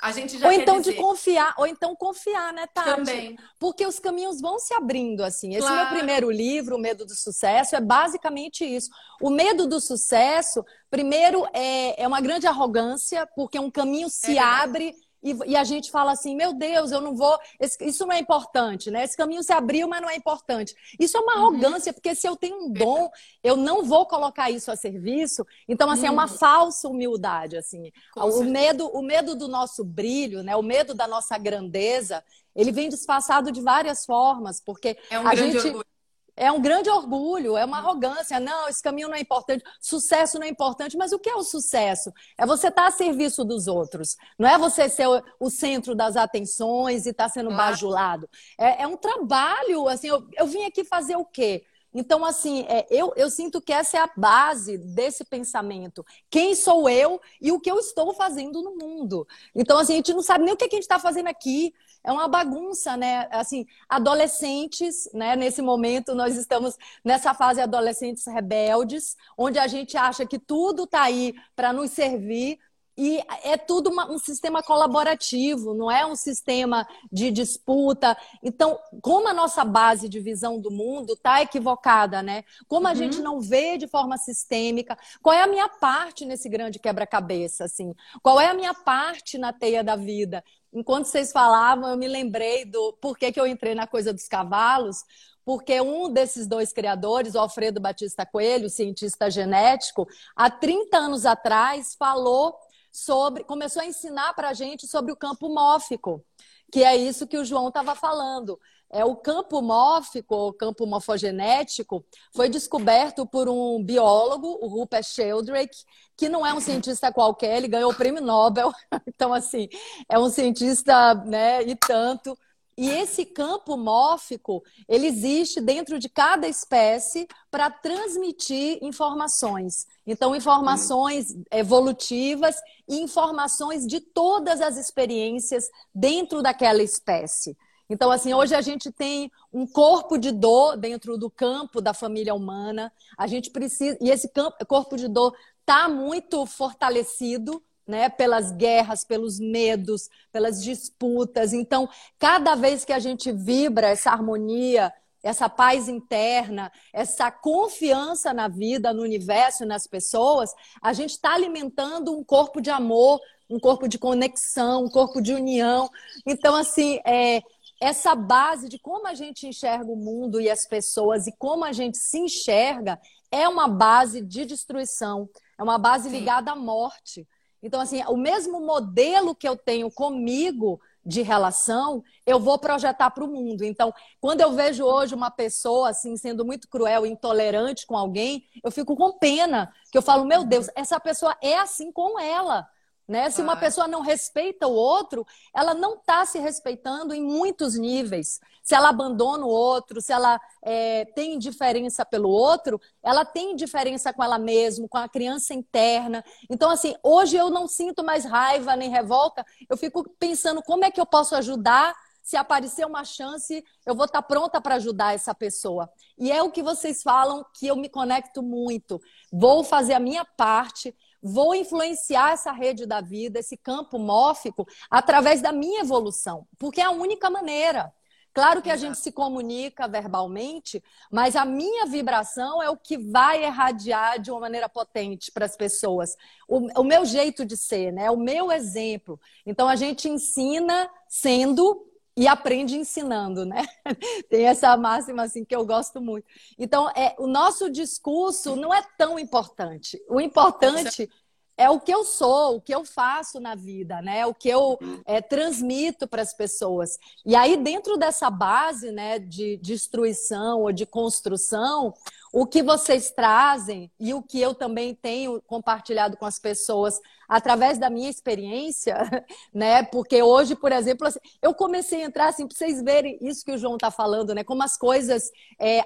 A gente já ou então dizer... de confiar, ou então confiar, né, Tati? Também. Porque os caminhos vão se abrindo, assim. Esse claro. meu primeiro livro, O Medo do Sucesso, é basicamente isso. O medo do sucesso, primeiro, é, é uma grande arrogância, porque um caminho se é abre e, e, a gente fala assim, meu Deus, eu não vou. Esse, isso não é importante, né? Esse caminho se abriu, mas não é importante. Isso é uma uhum. arrogância, porque se eu tenho um dom, eu não vou colocar isso a serviço. Então, assim, uhum. é uma uhum. falsa humildade, assim. o medo, o medo do nosso brilho, né? O medo da nossa grandeza, ele vem disfarçado de várias formas, porque é um a grande gente. Orgulho é um grande orgulho, é uma arrogância. Não, esse caminho não é importante, sucesso não é importante. Mas o que é o sucesso? É você estar a serviço dos outros. Não é você ser o centro das atenções e estar sendo bajulado. É, é um trabalho, assim, eu, eu vim aqui fazer o quê? Então, assim, é, eu, eu sinto que essa é a base desse pensamento. Quem sou eu e o que eu estou fazendo no mundo. Então, assim, a gente não sabe nem o que, a gente está fazendo aqui. É uma bagunça, né? Assim, adolescentes, né? Nesse momento, nós estamos nessa fase adolescentes rebeldes, onde a gente acha que tudo está aí para nos servir, e é tudo uma, um sistema colaborativo, não é um sistema de disputa. Então, como a nossa base de visão do mundo está equivocada, né? Como a uhum. gente não vê de forma sistêmica, qual é a minha parte nesse grande quebra-cabeça, assim? Qual é a minha parte na teia da vida? Enquanto vocês falavam, eu me lembrei do por que, que eu entrei na coisa dos cavalos, porque um desses dois criadores, o Alfredo Batista Coelho, cientista genético, há 30 anos atrás falou sobre, começou a ensinar para a gente sobre o campo mófico, que é isso que o João estava falando. É o campo mófico, o campo morfogenético, foi descoberto por um biólogo, o Rupert Sheldrake, que não é um cientista qualquer, ele ganhou o prêmio Nobel. Então, assim, é um cientista, né, e tanto. E esse campo mórfico, ele existe dentro de cada espécie para transmitir informações. Então, informações evolutivas e informações de todas as experiências dentro daquela espécie. Então, assim, hoje a gente tem um corpo de dor dentro do campo da família humana. A gente precisa. E esse campo, corpo de dor está muito fortalecido né, pelas guerras, pelos medos, pelas disputas. Então, cada vez que a gente vibra essa harmonia, essa paz interna, essa confiança na vida, no universo nas pessoas, a gente está alimentando um corpo de amor um corpo de conexão, um corpo de união. Então, assim, é, essa base de como a gente enxerga o mundo e as pessoas e como a gente se enxerga é uma base de destruição, é uma base ligada à morte. Então, assim, o mesmo modelo que eu tenho comigo de relação, eu vou projetar para o mundo. Então, quando eu vejo hoje uma pessoa assim sendo muito cruel, intolerante com alguém, eu fico com pena, que eu falo, meu Deus, essa pessoa é assim com ela. Né? Se uma pessoa não respeita o outro, ela não está se respeitando em muitos níveis. Se ela abandona o outro, se ela é, tem indiferença pelo outro, ela tem indiferença com ela mesma, com a criança interna. Então, assim, hoje eu não sinto mais raiva nem revolta, eu fico pensando como é que eu posso ajudar. Se aparecer uma chance, eu vou estar tá pronta para ajudar essa pessoa. E é o que vocês falam que eu me conecto muito. Vou fazer a minha parte vou influenciar essa rede da vida, esse campo mófico, através da minha evolução, porque é a única maneira. Claro que a gente se comunica verbalmente, mas a minha vibração é o que vai irradiar de uma maneira potente para as pessoas. O, o, meu jeito de ser, né? O meu exemplo. Então a gente ensina sendo e aprende ensinando, né? Tem essa máxima assim que eu gosto muito. Então, é, o nosso discurso não é tão importante. O importante é o que eu sou, o que eu faço na vida, né? O que eu é, transmito para as pessoas. E aí, dentro dessa base né, de destruição ou de construção, o que vocês trazem e o que eu também tenho compartilhado com as pessoas através da minha experiência, né? Porque hoje, por exemplo, assim, eu comecei a entrar assim para vocês verem isso que o João está falando, né? Como as coisas é,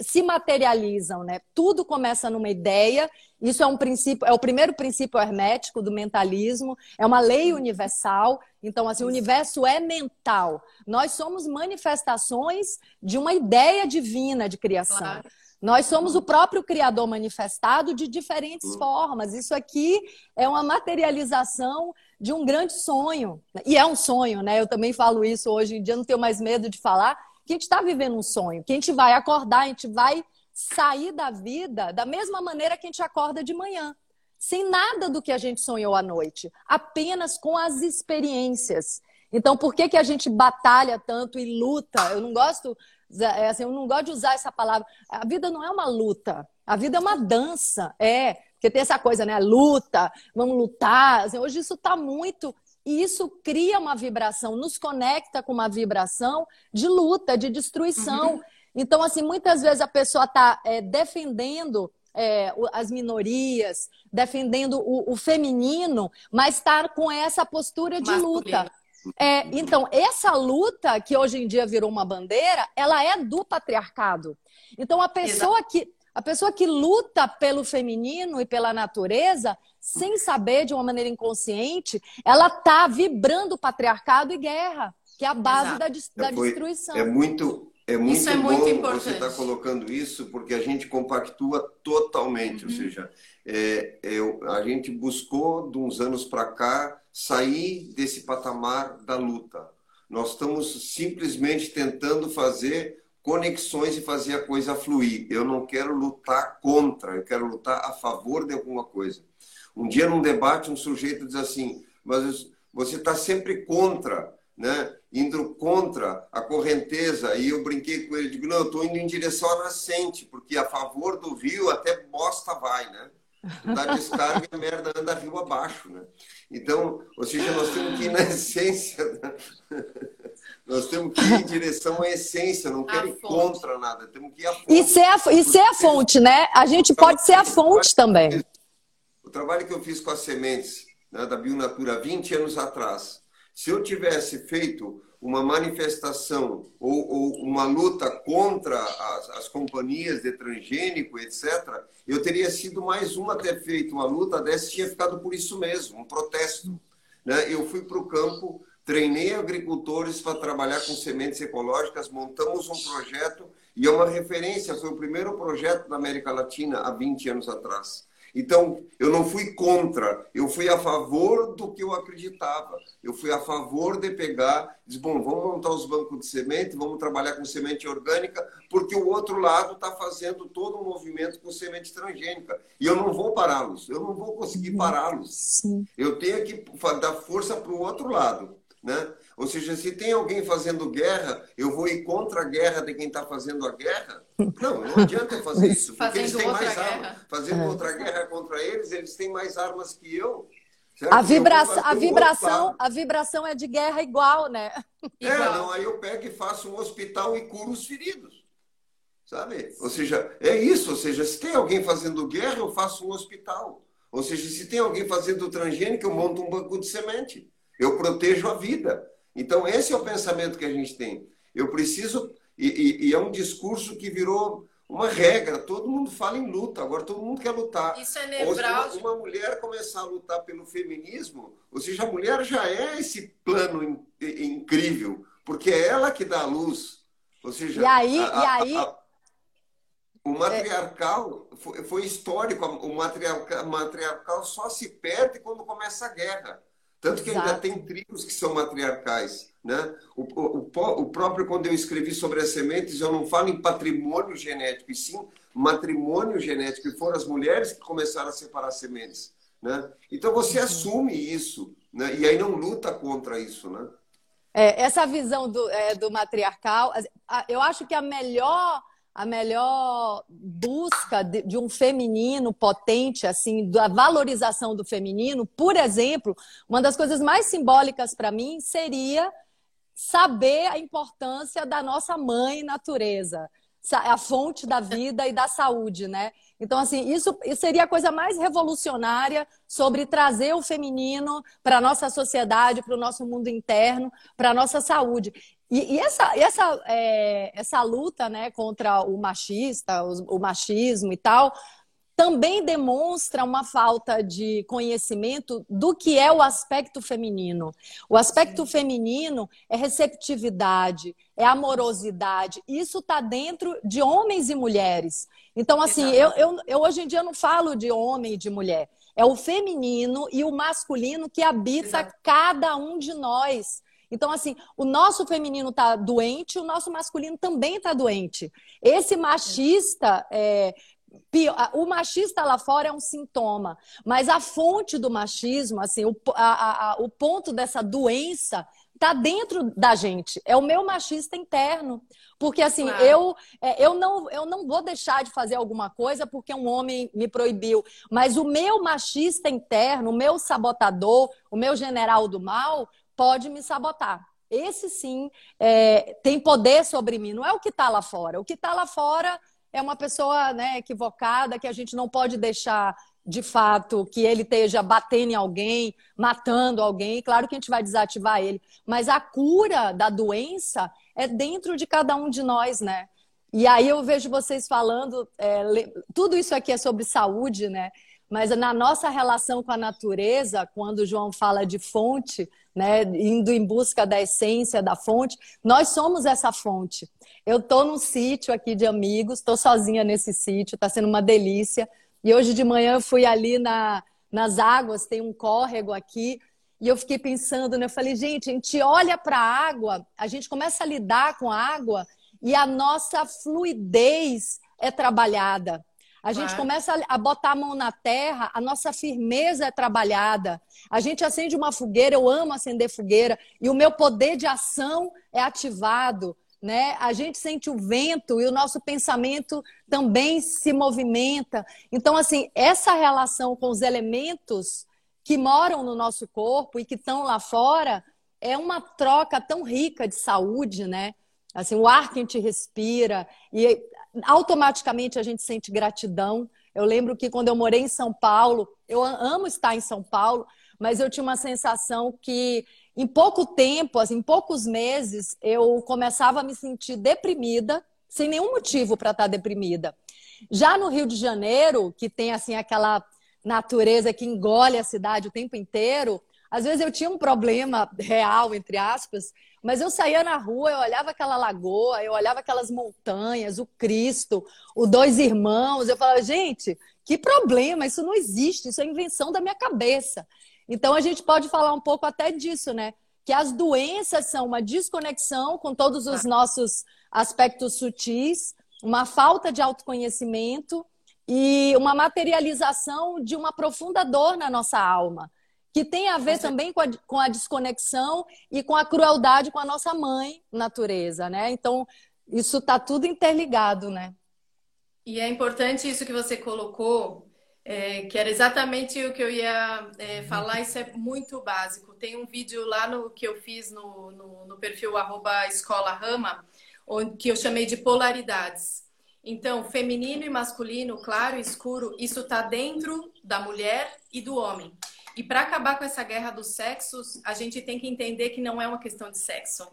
se materializam, né? Tudo começa numa ideia. Isso é um princípio, é o primeiro princípio hermético do mentalismo. É uma lei universal. Então, assim, o universo é mental. Nós somos manifestações de uma ideia divina de criação. Claro. Nós somos o próprio Criador manifestado de diferentes uhum. formas. Isso aqui é uma materialização de um grande sonho. E é um sonho, né? Eu também falo isso hoje em dia, não tenho mais medo de falar que a gente está vivendo um sonho, que a gente vai acordar, a gente vai sair da vida da mesma maneira que a gente acorda de manhã. Sem nada do que a gente sonhou à noite, apenas com as experiências. Então, por que, que a gente batalha tanto e luta? Eu não gosto é, assim, eu não gosto de usar essa palavra. A vida não é uma luta, a vida é uma dança. É, porque tem essa coisa, né? Luta, vamos lutar. Assim, hoje isso está muito. E isso cria uma vibração, nos conecta com uma vibração de luta, de destruição. Uhum. Então, assim, muitas vezes a pessoa está é, defendendo é, as minorias, defendendo o, o feminino, mas está com essa postura de Masculino. luta. É, então, essa luta que hoje em dia virou uma bandeira, ela é do patriarcado. Então, a pessoa que a pessoa que luta pelo feminino e pela natureza, sem saber de uma maneira inconsciente, ela tá vibrando patriarcado e guerra, que é a base da, da destruição. É muito é muito isso é bom muito importante. você estar tá colocando isso, porque a gente compactua totalmente. Uhum. Ou seja, é, é, a gente buscou, de uns anos para cá, sair desse patamar da luta. Nós estamos simplesmente tentando fazer conexões e fazer a coisa fluir. Eu não quero lutar contra, eu quero lutar a favor de alguma coisa. Um dia, num debate, um sujeito diz assim: Mas você está sempre contra, né? indo contra a correnteza. E eu brinquei com ele: digo, Não, eu estou indo em direção à nascente, porque a favor do rio até bosta vai, né? dá descarga e a merda anda rio abaixo, né? Então, ou seja, nós temos que ir na essência, né? nós temos que ir em direção à essência, não quero ir contra nada, temos que ir à fonte. E ser a, e ser a fonte, né? A gente pode ser a fonte também. O trabalho que eu fiz com as sementes né, da Bionatura 20 anos atrás, se eu tivesse feito uma manifestação ou, ou uma luta contra as, as, companhias de transgênico, etc., eu teria sido mais uma ter feito uma luta dessa tinha ficado por isso mesmo, um protesto. Né? Eu fui para o campo, treinei agricultores para trabalhar com sementes ecológicas, montamos um projeto e é uma referência, foi o primeiro projeto da América Latina há 20 anos atrás. Então, eu não fui contra, eu fui a favor do que eu acreditava. Eu fui a favor de pegar, diz, bom, vamos montar os bancos de semente, vamos trabalhar com semente orgânica, porque o outro lado está fazendo todo um movimento com semente transgênica. E eu não vou pará-los, eu não vou conseguir uhum. pará-los. Eu tenho que dar força para o outro lado. Né? Ou seja, se tem alguém fazendo guerra, eu vou ir contra a guerra de quem está fazendo a guerra? Não, não adianta fazer isso, porque eles têm mais armas. Fazendo é. outra guerra contra eles, eles têm mais armas que eu. A vibração, a vibração, a vibração é de guerra igual, né? É, igual. não, aí eu pego e faço um hospital e curo os feridos. Sabe? Ou seja, é isso, ou seja, se tem alguém fazendo guerra, eu faço um hospital. Ou seja, se tem alguém fazendo transgênico, eu monto um banco de semente. Eu protejo a vida. Então, esse é o pensamento que a gente tem. Eu preciso. E, e, e, é um discurso que virou uma regra. Todo mundo fala em luta, agora todo mundo quer lutar. Isso é nevrálgico. Uma, uma mulher começar a lutar pelo feminismo, ou seja, a mulher já é esse plano in, incrível, porque é ela que dá a luz. Ou seja, e aí, a, a, e aí... A, o matriarcal é... foi, foi, histórico. O matriarcal, matriarcal só se perde quando começa a guerra. Tanto que Exato. ainda tem tribos que são matriarcais. Né? O, o, o, próprio, quando eu escrevi sobre as sementes, eu não falo em patrimônio genético, e sim matrimônio genético, e foram as mulheres que começaram a separar sementes. Né? Então você uhum. assume isso, né? e aí não luta contra isso. Né? É, essa visão do, é, do matriarcal, eu acho que a melhor a melhor busca de, de, um feminino potente, assim, da valorização do feminino, por exemplo, uma das coisas mais simbólicas para mim seria saber a importância da nossa mãe natureza, a fonte da vida e da saúde, né? Então, assim, isso, isso seria a coisa mais revolucionária sobre trazer o feminino para a nossa sociedade, para o nosso mundo interno, para a nossa saúde. E, e essa, essa, é, essa luta né, contra o machista, o, o machismo e tal, também demonstra uma falta de conhecimento do que é o aspecto feminino. O aspecto Sim. feminino é receptividade, é amorosidade. Isso está dentro de homens e mulheres. Então, assim, eu, eu, eu, hoje em dia não falo de homem e de mulher. É o feminino e o masculino que habita Exato. cada um de nós. Então, assim, o nosso feminino está doente, o nosso masculino também está doente. Esse machista. É, o machista lá fora é um sintoma, mas a fonte do machismo, assim, o, a, a, o ponto dessa doença está dentro da gente. É o meu machista interno. Porque assim, claro. eu, é, eu, não, eu não vou deixar de fazer alguma coisa porque um homem me proibiu. Mas o meu machista interno, o meu sabotador, o meu general do mal, pode me sabotar. Esse sim é, tem poder sobre mim, não é o que está lá fora. O que está lá fora é uma pessoa né, equivocada que a gente não pode deixar de fato que ele esteja batendo em alguém, matando alguém. Claro que a gente vai desativar ele, mas a cura da doença é dentro de cada um de nós, né? E aí eu vejo vocês falando, é, tudo isso aqui é sobre saúde, né? Mas na nossa relação com a natureza, quando o João fala de fonte, né, indo em busca da essência da fonte, nós somos essa fonte. Eu estou num sítio aqui de amigos, estou sozinha nesse sítio, está sendo uma delícia. E hoje de manhã eu fui ali na, nas águas, tem um córrego aqui, e eu fiquei pensando, né? Eu falei, gente, a gente olha para a água, a gente começa a lidar com a água e a nossa fluidez é trabalhada. A gente começa a botar a mão na terra, a nossa firmeza é trabalhada. A gente acende uma fogueira, eu amo acender fogueira, e o meu poder de ação é ativado. Né? A gente sente o vento e o nosso pensamento também se movimenta. Então, assim, essa relação com os elementos que moram no nosso corpo e que estão lá fora é uma troca tão rica de saúde, né? Assim, o ar que a gente respira e automaticamente a gente sente gratidão. Eu lembro que quando eu morei em São Paulo, eu amo estar em São Paulo, mas eu tinha uma sensação que em pouco tempo, assim, em poucos meses, eu começava a me sentir deprimida, sem nenhum motivo para estar deprimida. Já no Rio de Janeiro, que tem assim aquela natureza que engole a cidade o tempo inteiro, Às vezes eu tinha um problema real, entre aspas, mas eu saía na rua, eu olhava aquela lagoa, eu olhava aquelas montanhas, o Cristo, o Dois Irmãos, eu falava, gente, que problema, isso não existe, isso é invenção da minha cabeça. Então a gente pode falar um pouco até disso, né? Que as doenças são uma desconexão com todos os nossos aspectos sutis, uma falta de autoconhecimento e uma materialização de uma profunda dor na nossa alma, que tem a ver também com a, com a desconexão e com a crueldade com a nossa mãe natureza, né? Então, isso está tudo interligado, né? E é importante isso que você colocou, é, que era exatamente o que eu ia é, falar, isso é muito básico. Tem um vídeo lá no que eu fiz no, no, no perfil arroba Escola Rama, onde, que eu chamei de polaridades. Então, feminino e masculino, claro e escuro, isso está dentro da mulher e do homem. E para acabar com essa guerra dos sexos, a gente tem que entender que não é uma questão de sexo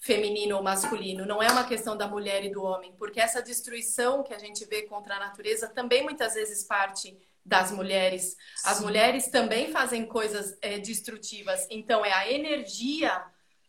feminino ou masculino, não é uma questão da mulher e do homem, porque essa destruição que a gente vê contra a natureza também muitas vezes parte das mulheres. As Sim. mulheres também fazem coisas é, destrutivas. Então é a energia,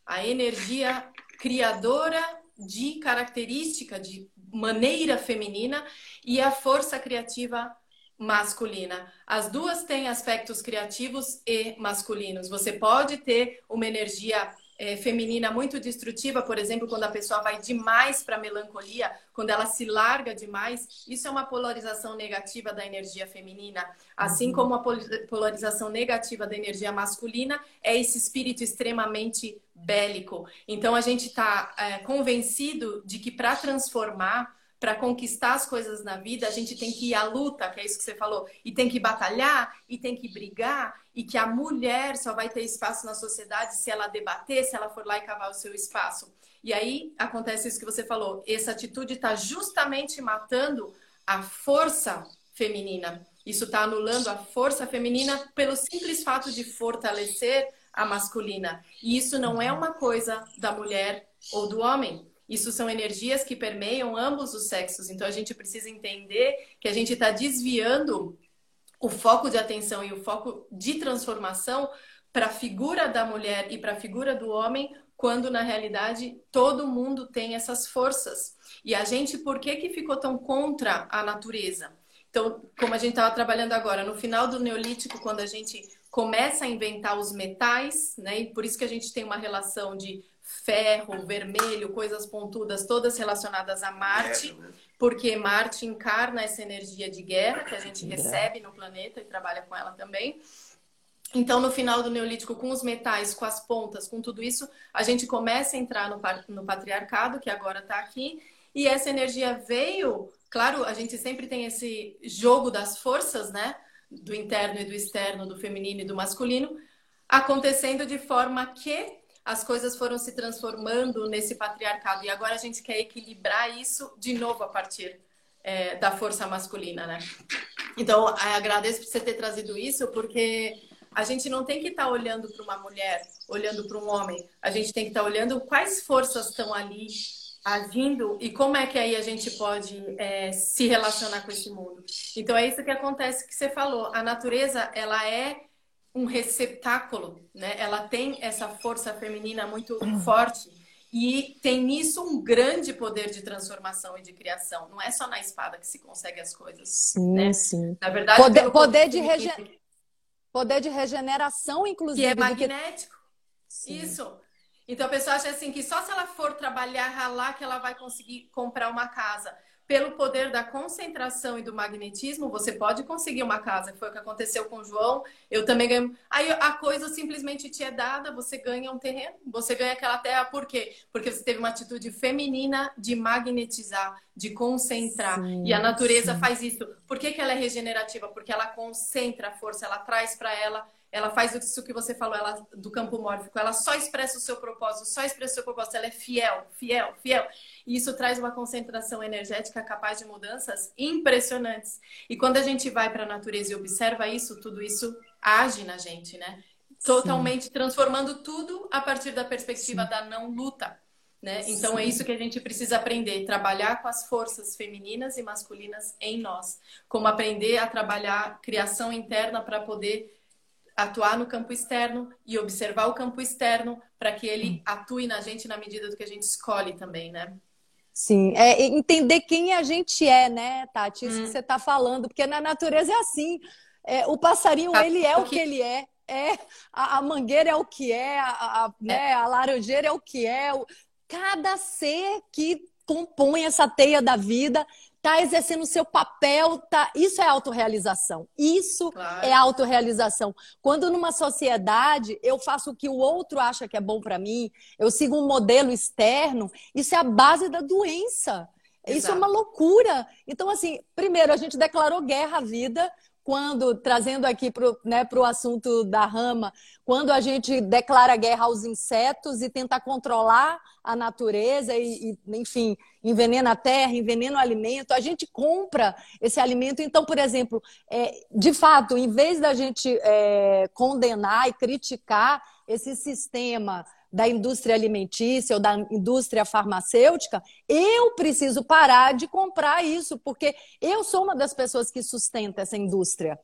a energia criadora de característica, de maneira feminina e a força criativa masculina. As duas têm aspectos criativos e masculinos. Você pode ter uma energia é, feminina muito destrutiva, por exemplo, quando a pessoa vai demais para a melancolia, quando ela se larga demais, isso é uma polarização negativa da energia feminina. Assim uhum. como a polarização negativa da energia masculina é esse espírito extremamente bélico. Então a gente está é, convencido de que para transformar para conquistar as coisas na vida, a gente tem que ir à luta, que é isso que você falou, e tem que batalhar, e tem que brigar, e que a mulher só vai ter espaço na sociedade se ela debater, se ela for lá e cavar o seu espaço. E aí acontece isso que você falou, essa atitude está justamente matando a força feminina. Isso está anulando a força feminina pelo simples fato de fortalecer a masculina. E isso não é uma coisa da mulher ou do homem. Isso são energias que permeiam ambos os sexos. Então a gente precisa entender que a gente está desviando o foco de atenção e o foco de transformação para a figura da mulher e para a figura do homem, quando na realidade todo mundo tem essas forças. E a gente, por que, que ficou tão contra a natureza? Então, como a gente estava trabalhando agora, no final do Neolítico, quando a gente começa a inventar os metais, né? E por isso que a gente tem uma relação de ferro, vermelho, coisas pontudas, todas relacionadas a Marte, né? porque Marte encarna essa energia de guerra que a gente recebe no planeta e trabalha com ela também. Então, no final do Neolítico, com os metais, com as pontas, com tudo isso, a gente começa a entrar no, no patriarcado, que agora está aqui, e essa energia veio. Claro, a gente sempre tem esse jogo das forças, né? Do interno e do externo, do feminino e do masculino, acontecendo de forma que as coisas foram se transformando nesse patriarcado e agora a gente quer equilibrar isso de novo a partir é, da força masculina, né? Então, agradeço por você ter trazido isso, porque a gente não tem que estar tá olhando para uma mulher, olhando para um homem, a gente tem que estar tá olhando quais forças estão ali agindo e como é que aí a gente pode é, se relacionar com esse mundo. Então, é isso que acontece que você falou. A natureza, ela é um receptáculo, né? Ela tem essa força feminina muito forte e tem nisso um grande poder de transformação e de criação. Não é só na espada que se consegue as coisas, sim, né? Sim. Na verdade, poder, poder de rege... poder de regeneração, inclusive, que é magnético. Que... Isso. Então a pessoa acha assim que só se ela for trabalhar, ralar, que ela vai conseguir comprar uma casa pelo poder da concentração e do magnetismo, você pode conseguir uma casa, foi o que aconteceu com o João. Eu também ganho. Aí a coisa simplesmente te é dada, você ganha um terreno, você ganha aquela terra, por quê? Porque você teve uma atitude feminina de magnetizar, de concentrar. Sim, e a natureza sim. faz isso. Por que, que ela é regenerativa? Porque ela concentra a força, ela traz para ela ela faz isso que você falou, ela do campo mórfico, ela só expressa o seu propósito, só expressa o seu propósito, ela é fiel, fiel, fiel. E isso traz uma concentração energética capaz de mudanças impressionantes. E quando a gente vai para a natureza e observa isso, tudo isso age na gente, né? Totalmente Sim. transformando tudo a partir da perspectiva Sim. da não luta. Né? Então é Sim. é isso que a gente precisa aprender, trabalhar com as forças femininas e masculinas em nós, como aprender a trabalhar criação interna para poder atuar no campo externo e observar o campo externo para que ele atue na gente na medida do que a gente escolhe também, né? Sim, é entender quem a gente é, né, Tati? Isso hum. que você está falando, porque na natureza é assim. É, o passarinho, tá, ele é o que ele é. É, a, a mangueira é o que é, a, a, né, é. a laranjeira é o que é. Cada ser que compõe essa teia da vida está exercendo o seu papel, tá... isso é autorrealização. Isso claro. é autorrealização. Quando numa sociedade eu faço o que o outro acha que é bom para mim, eu sigo um modelo externo, isso é a base da doença. Exato. Isso é uma loucura. Então, assim, primeiro, a gente declarou guerra à vida, quando, trazendo aqui para o né, assunto da rama, quando a gente declara guerra aos insetos e tenta controlar a natureza e, e, enfim, envenena a terra, envenena o alimento, a gente compra esse alimento. Então, por exemplo, é, de fato, em vez da gente é, condenar e criticar esse sistema da indústria alimentícia ou da indústria farmacêutica, eu preciso parar de comprar isso, porque eu sou uma das pessoas que sustenta essa indústria.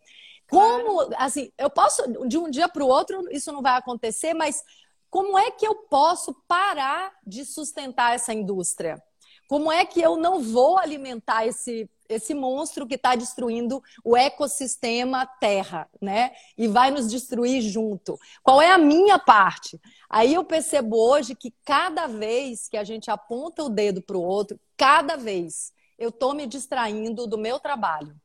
Como, assim, eu posso, de um dia para o outro, isso não vai acontecer, mas como é que eu posso parar de sustentar essa indústria? Como é que eu não vou alimentar esse esse monstro que está destruindo o ecossistema Terra, né? E vai nos destruir junto. Qual é a minha parte? Aí eu percebo hoje que cada vez que a gente aponta o dedo para o outro, cada vez eu estou me distraindo do meu trabalho.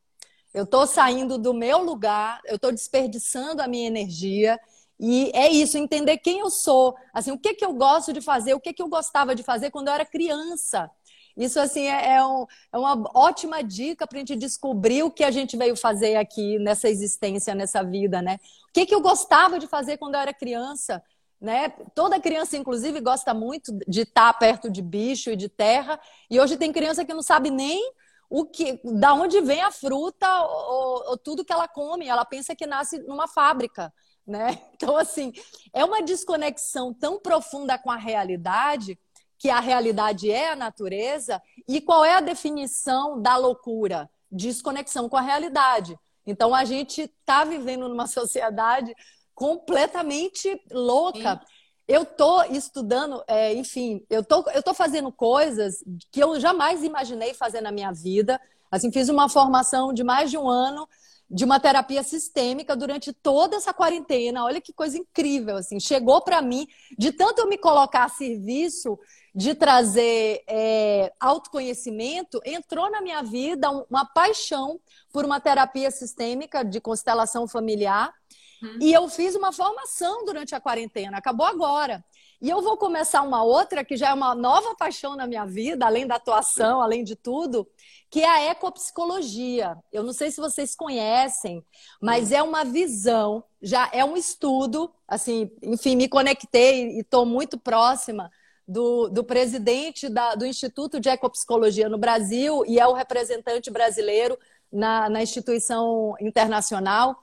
Eu estou saindo do meu lugar, eu estou desperdiçando a minha energia. E é isso, entender quem eu sou, assim, o que, que eu gosto de fazer, o que, que eu gostava de fazer quando eu era criança. Isso, assim, é, é, um, é uma ótima dica para a gente descobrir o que a gente veio fazer aqui nessa existência, nessa vida, né? O que, que eu gostava de fazer quando eu era criança? Né? Toda criança, inclusive, gosta muito de estar perto de bicho e de terra. E hoje tem criança que não sabe nem o que, da onde vem a fruta ou, ou tudo que ela come. Ela pensa que nasce numa fábrica. Né? Então, assim, é uma desconexão tão profunda com a realidade que a realidade é a natureza, e qual é a definição da loucura? Desconexão com a realidade. Então a gente está vivendo numa sociedade completamente louca. Sim. Eu estou estudando, é, enfim, eu tô, eu tô fazendo coisas que eu jamais imaginei fazer na minha vida. Assim, fiz uma formação de mais de um ano de uma terapia sistêmica durante toda essa quarentena. Olha que coisa incrível, assim, chegou para mim de tanto eu me colocar a serviço de trazer é, autoconhecimento, entrou na minha vida uma paixão por uma terapia sistêmica de constelação familiar. Uhum. E eu fiz uma formação durante a quarentena, acabou agora. E eu vou começar uma outra que já é uma nova paixão na minha vida, além da atuação, além de tudo, que é a ecopsicologia. Eu não sei se vocês conhecem, mas é uma visão, já é um estudo, assim, enfim, me conectei e estou muito próxima do, do presidente da, do Instituto de Ecopsicologia no Brasil e é o representante brasileiro na, na instituição internacional.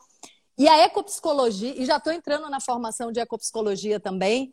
E a ecopsicologia, e já estou entrando na formação de ecopsicologia também,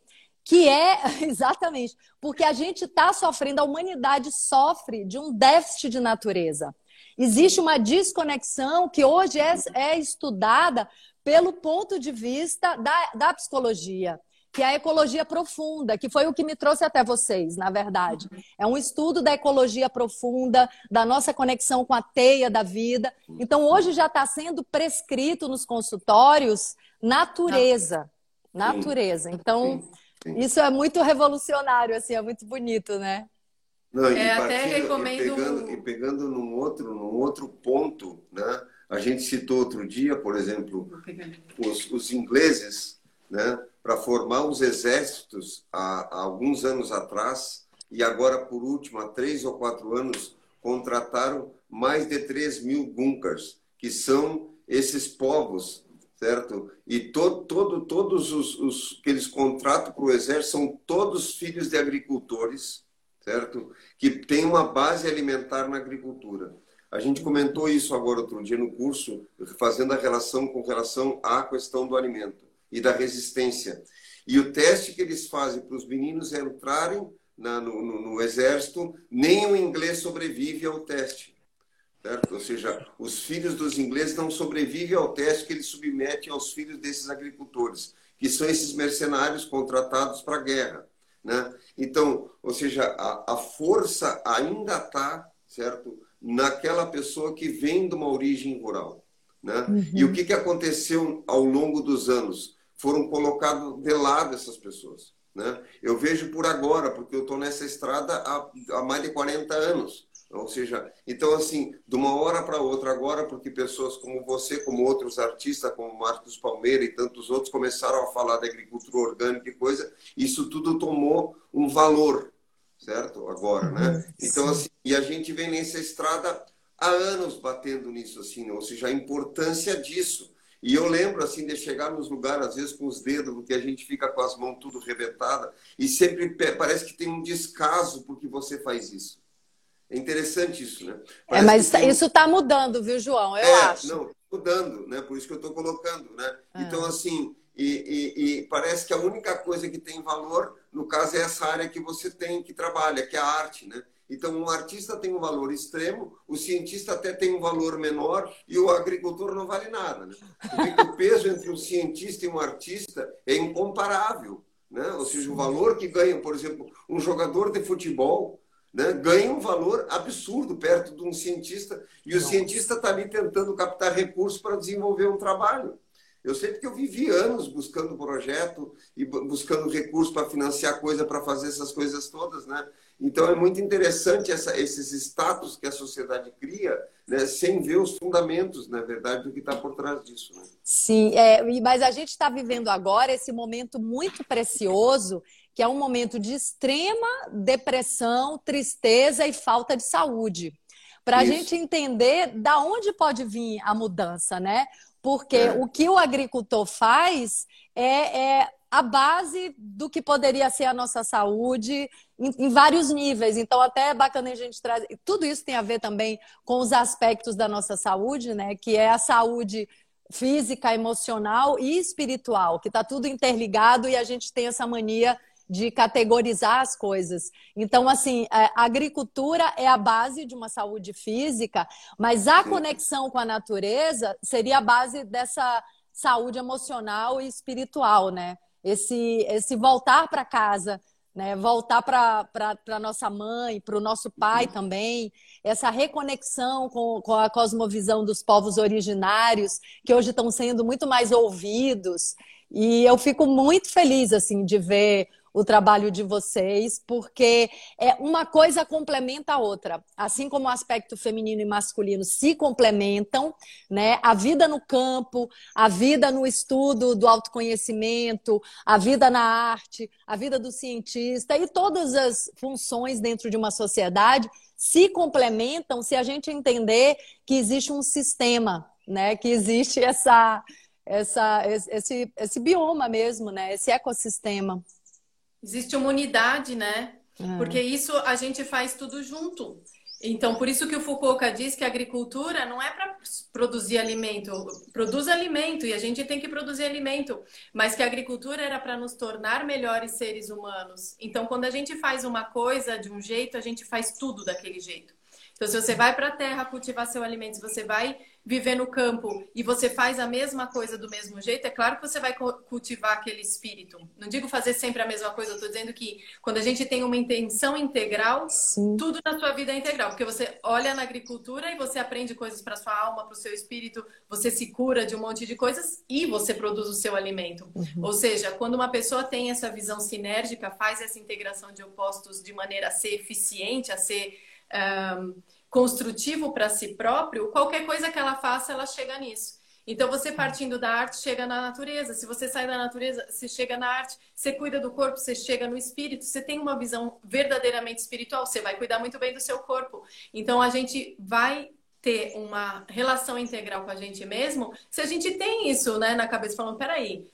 que é exatamente porque a gente está sofrendo, a humanidade sofre de um déficit de natureza. Existe uma desconexão que hoje é, é estudada pelo ponto de vista da, da psicologia que é a ecologia profunda, que foi o que me trouxe até vocês, na verdade. É um estudo da ecologia profunda, da nossa conexão com a teia da vida. Então, hoje já está sendo prescrito nos consultórios natureza. Natureza. Então, isso é muito revolucionário, assim, é muito bonito, né? Não, é, até recomendo... E pegando, e pegando num, outro, num outro ponto, né? A gente citou outro dia, por exemplo, os, os ingleses, né? para formar os exércitos há, há, alguns anos atrás e agora, por último, há três ou quatro anos, contrataram mais de 3 mil Gunkers, que são esses povos, certo? E to, todo, todos os, os que eles contratam para o exército são todos filhos de agricultores, certo? Que têm uma base alimentar na agricultura. A gente comentou isso agora outro dia no curso, fazendo a relação com relação à questão do alimento e da resistência. E o teste que eles fazem para os meninos entrarem na, no, no, no, exército, nem o inglês sobrevive ao teste. Certo? Ou seja, os filhos dos ingleses não sobrevivem ao teste que eles submetem aos filhos desses agricultores, que são esses mercenários contratados para a guerra. Né? Então, ou seja, a, a força ainda está, certo, naquela pessoa que vem de uma origem rural. Né? Uhum. E o que, que aconteceu ao longo dos anos? Foram colocados de lado essas pessoas. Né? Eu vejo por agora, porque eu estou nessa estrada há, há mais de 40 anos. Ou seja, então assim, de uma hora para outra agora, porque pessoas como você, como outros artistas, como Marcos Palmeira e tantos outros começaram a falar da agricultura orgânica e coisa, isso tudo tomou um valor, certo? Agora, né? Uhum. Então assim, e a gente vem nessa estrada há anos batendo nisso assim, ou seja, a importância disso. E eu lembro assim de chegar nos lugares às vezes com os dedos, porque a gente fica com as mãos tudo rebentadas e sempre parece que tem um descaso porque você faz isso. É interessante isso, né? É, Parece é, mas tem... isso está mudando, viu, João? Eu é, acho. Não, mudando, né? Por isso que eu estou colocando, né? É. Então, assim, e, e, e, parece que a única coisa que tem valor, no caso, é essa área que você tem, que trabalha, que é a arte, né? Então, um artista tem um valor extremo, o cientista até tem um valor menor e o agricultor não vale nada, né? Porque o peso entre um cientista e um artista é incomparável, né? Ou seja, o valor que ganha, por exemplo, um jogador de futebol né, ganha um valor absurdo perto de um cientista, e o cientista está ali tentando captar recursos para desenvolver um trabalho. Eu sei porque eu vivi anos buscando projeto e buscando recursos para financiar coisa, para fazer essas coisas todas, né? Então é muito interessante essa, esses status que a sociedade cria, né, sem ver os fundamentos, na verdade, do que está por trás disso. Né? Sim, é, mas a gente está vivendo agora esse momento muito precioso que é um momento de extrema depressão, tristeza e falta de saúde. Para a gente entender da onde pode vir a mudança, né? Porque é. o que o agricultor faz é, é, a base do que poderia ser a nossa saúde em, em, vários níveis. Então, até é bacana a gente trazer. Tudo isso tem a ver também com os aspectos da nossa saúde, né? Que é a saúde física, emocional e espiritual, que está tudo interligado e a gente tem essa mania de categorizar as coisas. Então, assim, é, a agricultura é a base de uma saúde física, mas a conexão com a natureza seria a base dessa saúde emocional e espiritual, né? Esse, esse voltar para casa, né? voltar para a nossa mãe, para o nosso pai também, essa reconexão com, com a cosmovisão dos povos originários, que hoje estão sendo muito mais ouvidos. E eu fico muito feliz assim de ver o trabalho de vocês, porque é uma coisa complementa a outra. Assim como o aspecto feminino e masculino se complementam, né? A vida no campo, a vida no estudo do autoconhecimento, a vida na arte, a vida do cientista e todas as funções dentro de uma sociedade se complementam se a gente entender que existe um sistema, né? Que existe essa essa esse, esse bioma mesmo, né? Esse ecossistema. Existe uma unidade, né? É. Porque isso a gente faz tudo junto. Então, por isso que o Foucault diz que a agricultura não é para produzir alimento, produz alimento e a gente tem que produzir alimento, mas que a agricultura era para nos tornar melhores seres humanos. Então, quando a gente faz uma coisa de um jeito, a gente faz tudo daquele jeito. Então, se você vai para a terra cultivar seu alimento, se você vai viver no campo e você faz a mesma coisa do mesmo jeito, é claro que você vai cultivar aquele espírito. Não digo fazer sempre a mesma coisa, eu estou dizendo que quando a gente tem uma intenção integral, Sim. tudo na sua vida é integral, porque você olha na agricultura e você aprende coisas para sua alma, para o seu espírito, você se cura de um monte de coisas e você produz o seu alimento. Uhum. Ou seja, quando uma pessoa tem essa visão sinérgica, faz essa integração de opostos de maneira a ser eficiente, a ser um, construtivo para si próprio, qualquer coisa que ela faça, ela chega nisso. Então, você partindo da arte, chega na natureza. Se você sai da natureza, você chega na arte. Você cuida do corpo, você chega no espírito. Você tem uma visão verdadeiramente espiritual, você vai cuidar muito bem do seu corpo. Então, a gente vai ter uma relação integral com a gente mesmo se a gente tem isso né, na cabeça, falando: peraí,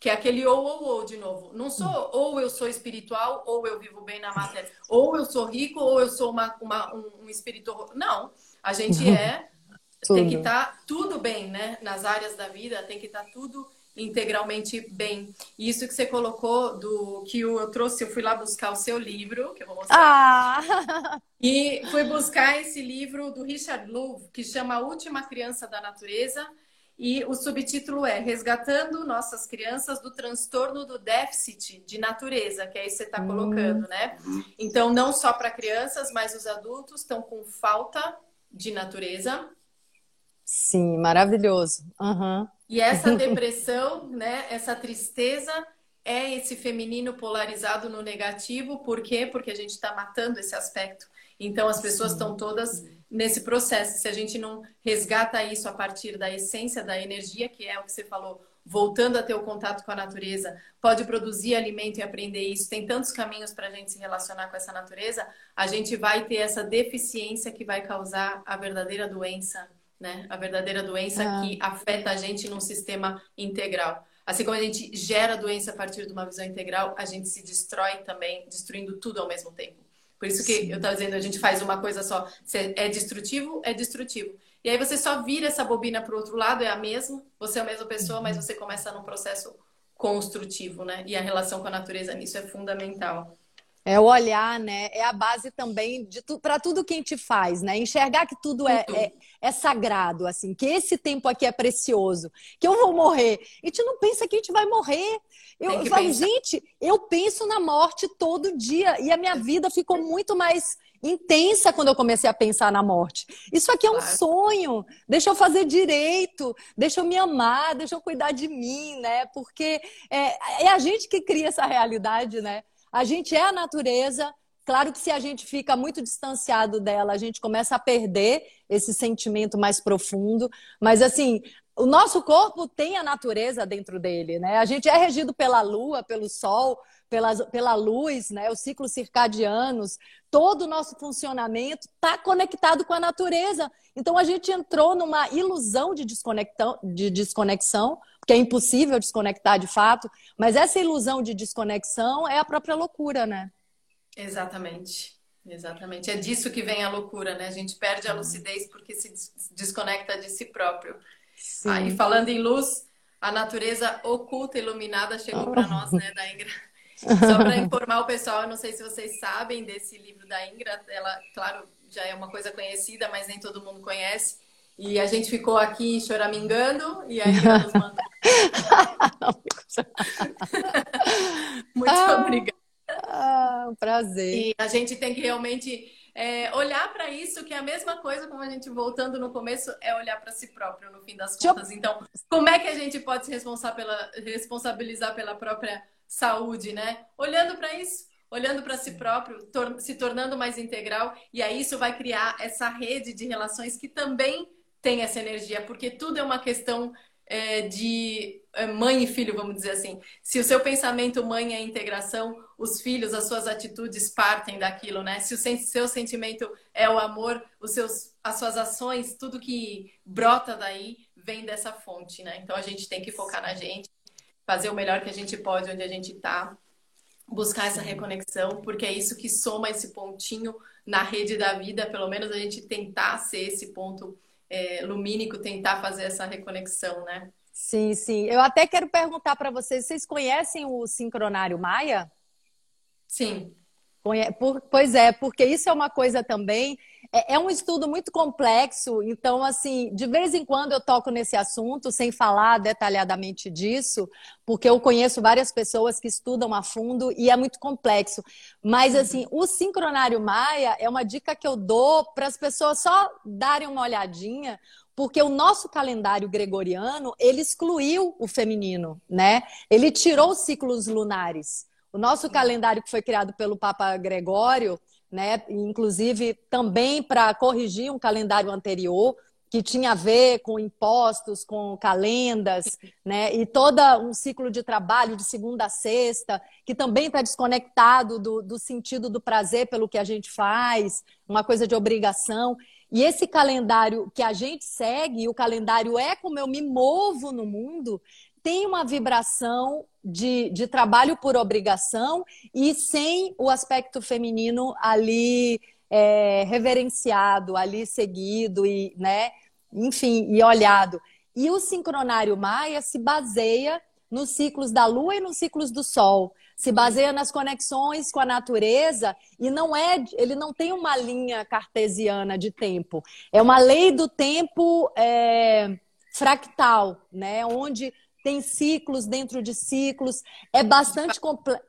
que é aquele ou ou ou de novo. Não sou ou eu sou espiritual ou eu vivo bem na matéria. Ou eu sou rico ou eu sou uma, uma um, um espírito. Não. A gente é. tem que estar tá tudo bem, né? Nas áreas da vida, tem que estar tá tudo integralmente bem. E isso que você colocou do que eu trouxe, eu fui lá buscar o seu livro, que eu vou mostrar. Ah! E fui buscar esse livro do Richard Louv, que chama A Última Criança da Natureza, e o subtítulo é Resgatando Nossas Crianças do Transtorno do Déficit de Natureza, que é isso que você está hum. colocando, né? Então, não só para crianças, mas os adultos estão com falta de natureza. Sim, maravilhoso. Uhum. E essa depressão, né, essa tristeza é esse feminino polarizado no negativo, por quê? Porque a gente está matando esse aspecto. Então as pessoas estão todas nesse processo. Se a gente não resgata isso a partir da essência da energia, que é o que você falou, voltando a ter o contato com a natureza, pode produzir alimento e aprender isso. Tem tantos caminhos para a gente se relacionar com essa natureza. A gente vai ter essa deficiência que vai causar a verdadeira doença, né? A verdadeira doença ah. que afeta a gente num sistema integral. Assim como a gente gera doença a partir de uma visão integral, a gente se destrói também, destruindo tudo ao mesmo tempo. Por isso que Sim. eu estava dizendo, a gente faz uma coisa só. Se é destrutivo, é destrutivo. E aí você só vira essa bobina para o outro lado, é a mesma, você é a mesma pessoa, mas você começa num processo construtivo, né? E a relação com a natureza nisso é fundamental. É o olhar, né? É a base também de tu, para tudo que a gente faz, né? Enxergar que tudo é, é, é, sagrado, assim, que esse tempo aqui é precioso, que eu vou morrer. A gente não pensa que a gente vai morrer. Eu, eu falo, gente, eu penso na morte todo dia e a minha vida ficou muito mais intensa quando eu comecei a pensar na morte. Isso aqui é um claro. sonho. Deixa eu fazer direito, deixa eu me amar, deixa eu cuidar de mim, né? Porque é, é a gente que cria essa realidade, né? A gente é a natureza. Claro que se a gente fica muito distanciado dela, a gente começa a perder esse sentimento mais profundo. Mas assim, o nosso corpo tem a natureza dentro dele, né? A gente é regido pela lua, pelo sol, pela, pela luz, né? Os ciclos circadianos, todo o nosso funcionamento está conectado com a natureza. Então a gente entrou numa ilusão de de desconexão que é impossível desconectar de fato, mas essa ilusão de desconexão é a própria loucura, né? Exatamente. Exatamente. É disso que vem a loucura, né? A gente perde a lucidez porque se desconecta de si próprio. Sim. Aí, falando em luz, a natureza oculta, iluminada, chegou para nós, né, da Ingra? Só para informar o pessoal, eu não sei se vocês sabem desse livro da Ingra, ela, claro, já é uma coisa conhecida, mas nem todo mundo conhece. E a gente ficou aqui choramingando e aí ela nos mandou. Muito ah, obrigada. Ah, um prazer. E a gente tem que realmente é, olhar para isso, que é a mesma coisa, como a gente voltando no começo, é olhar para si próprio, no fim das contas. Então, como é que a gente pode se pela, responsabilizar pela própria saúde, né? Olhando para isso, olhando para si próprio, tor se tornando mais integral, e aí isso vai criar essa rede de relações que também tem essa energia, porque tudo é uma questão é, de é, mãe e filho, vamos dizer assim. Se o seu pensamento mãe é integração, os filhos, as suas atitudes partem daquilo, né? Se o seu sentimento é o amor, os seus, as suas ações, tudo que brota daí vem dessa fonte, né? Então a gente tem que focar na gente, fazer o melhor que a gente pode onde a gente está, buscar essa reconexão, porque é isso que soma esse pontinho na rede da vida, pelo menos a gente tentar ser esse ponto é, lumínico tentar fazer essa reconexão, né? Sim, sim. Eu até quero perguntar para vocês, vocês conhecem o sincronário Maia? Sim. Pois é, porque isso é uma coisa também é, é, um estudo muito complexo, então, assim, de vez em quando eu toco nesse assunto, sem falar detalhadamente disso, porque eu conheço várias pessoas que estudam a fundo e é muito complexo. Mas, uhum. assim, o sincronário Maia é uma dica que eu dou para as pessoas só darem uma olhadinha, porque o nosso calendário gregoriano, ele excluiu o feminino, né? Ele tirou os ciclos lunares. O nosso calendário que foi criado pelo Papa Gregório, né? Inclusive também para corrigir um calendário anterior que tinha a ver com impostos, com calendas, né? E todo um ciclo de trabalho de segunda a sexta, que também está desconectado do, do sentido do prazer pelo que a gente faz, uma coisa de obrigação. E esse calendário que a gente segue, o calendário é como eu me movo no mundo, tem uma vibração de, de trabalho por obrigação e sem o aspecto feminino ali é, reverenciado, ali seguido e, né, enfim, e olhado. E o sincronário Maia se baseia nos ciclos da Lua e nos ciclos do Sol. Se baseia nas conexões com a natureza e não é, ele não tem uma linha cartesiana de tempo. É uma lei do tempo é, fractal, né? Onde tem ciclos dentro de ciclos. É bastante complexo.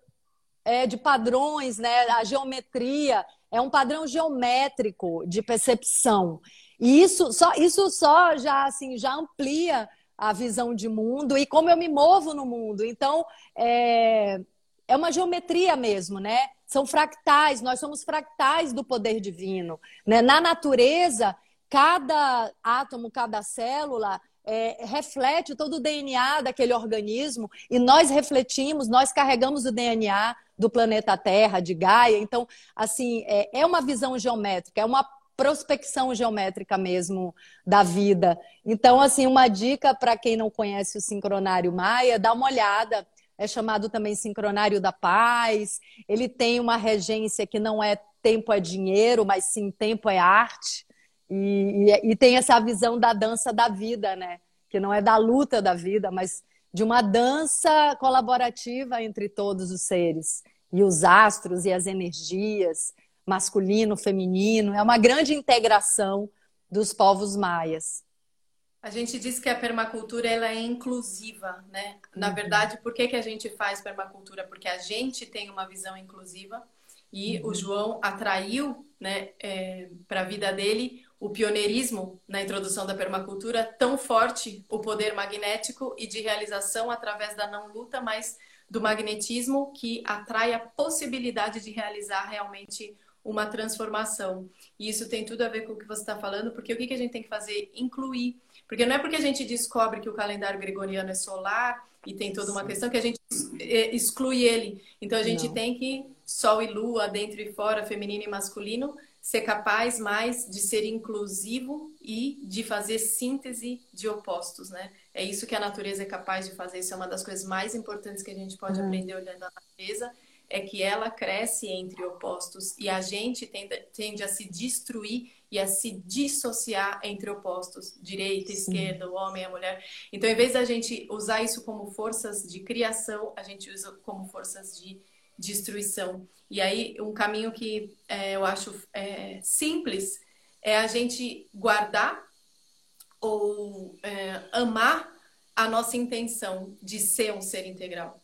É, de padrões, né? A geometria é um padrão geométrico de percepção. E isso só, isso só já assim já amplia a visão de mundo e como eu me movo no mundo. Então, é, é uma geometria mesmo, né? São fractais, nós somos fractais do poder divino. Né? Na natureza, cada átomo, cada célula é, reflete todo o DNA daquele organismo e nós refletimos, nós carregamos o DNA do planeta Terra, de Gaia. Então, assim, é, é uma visão geométrica, é uma prospecção geométrica mesmo da vida. Então, assim, uma dica para quem não conhece o sincronário Maia, dá uma olhada. É chamado também sincronário da paz. Ele tem uma regência que não é tempo é dinheiro, mas sim tempo é arte. E, e, e tem essa visão da dança da vida, né? Que não é da luta da vida, mas de uma dança colaborativa entre todos os seres e os astros e as energias masculino, feminino, é uma grande integração dos povos maias. A gente diz que a permacultura ela é inclusiva, né? Na uhum. verdade, por que, que a gente faz permacultura? Porque a gente tem uma visão inclusiva e uhum. o João atraiu né, é, para a vida dele o pioneirismo na introdução da permacultura tão forte, o poder magnético e de realização através da não luta, mas do magnetismo que atrai a possibilidade de realizar realmente uma transformação. E isso tem tudo a ver com o que você está falando, porque o que, que a gente tem que fazer? Incluir. Porque não é porque a gente descobre que o calendário gregoriano é solar e tem toda uma Sim. questão que a gente é, exclui ele. Então a gente não. tem que, Sol e Lua, dentro e fora, feminino e masculino, ser capaz mais de ser inclusivo e de fazer síntese de opostos, né? É isso que a natureza é capaz de fazer. Isso é uma das coisas mais importantes que a gente pode uhum. aprender olhando a natureza é que ela cresce entre opostos e a gente tende, tende a se destruir e a se dissociar entre opostos, direita, esquerda, o homem, a mulher. Então, em vez da gente usar isso como forças de criação, a gente usa como forças de destruição. E aí, um caminho que é, eu acho é, simples é a gente guardar ou é, amar a nossa intenção de ser um ser integral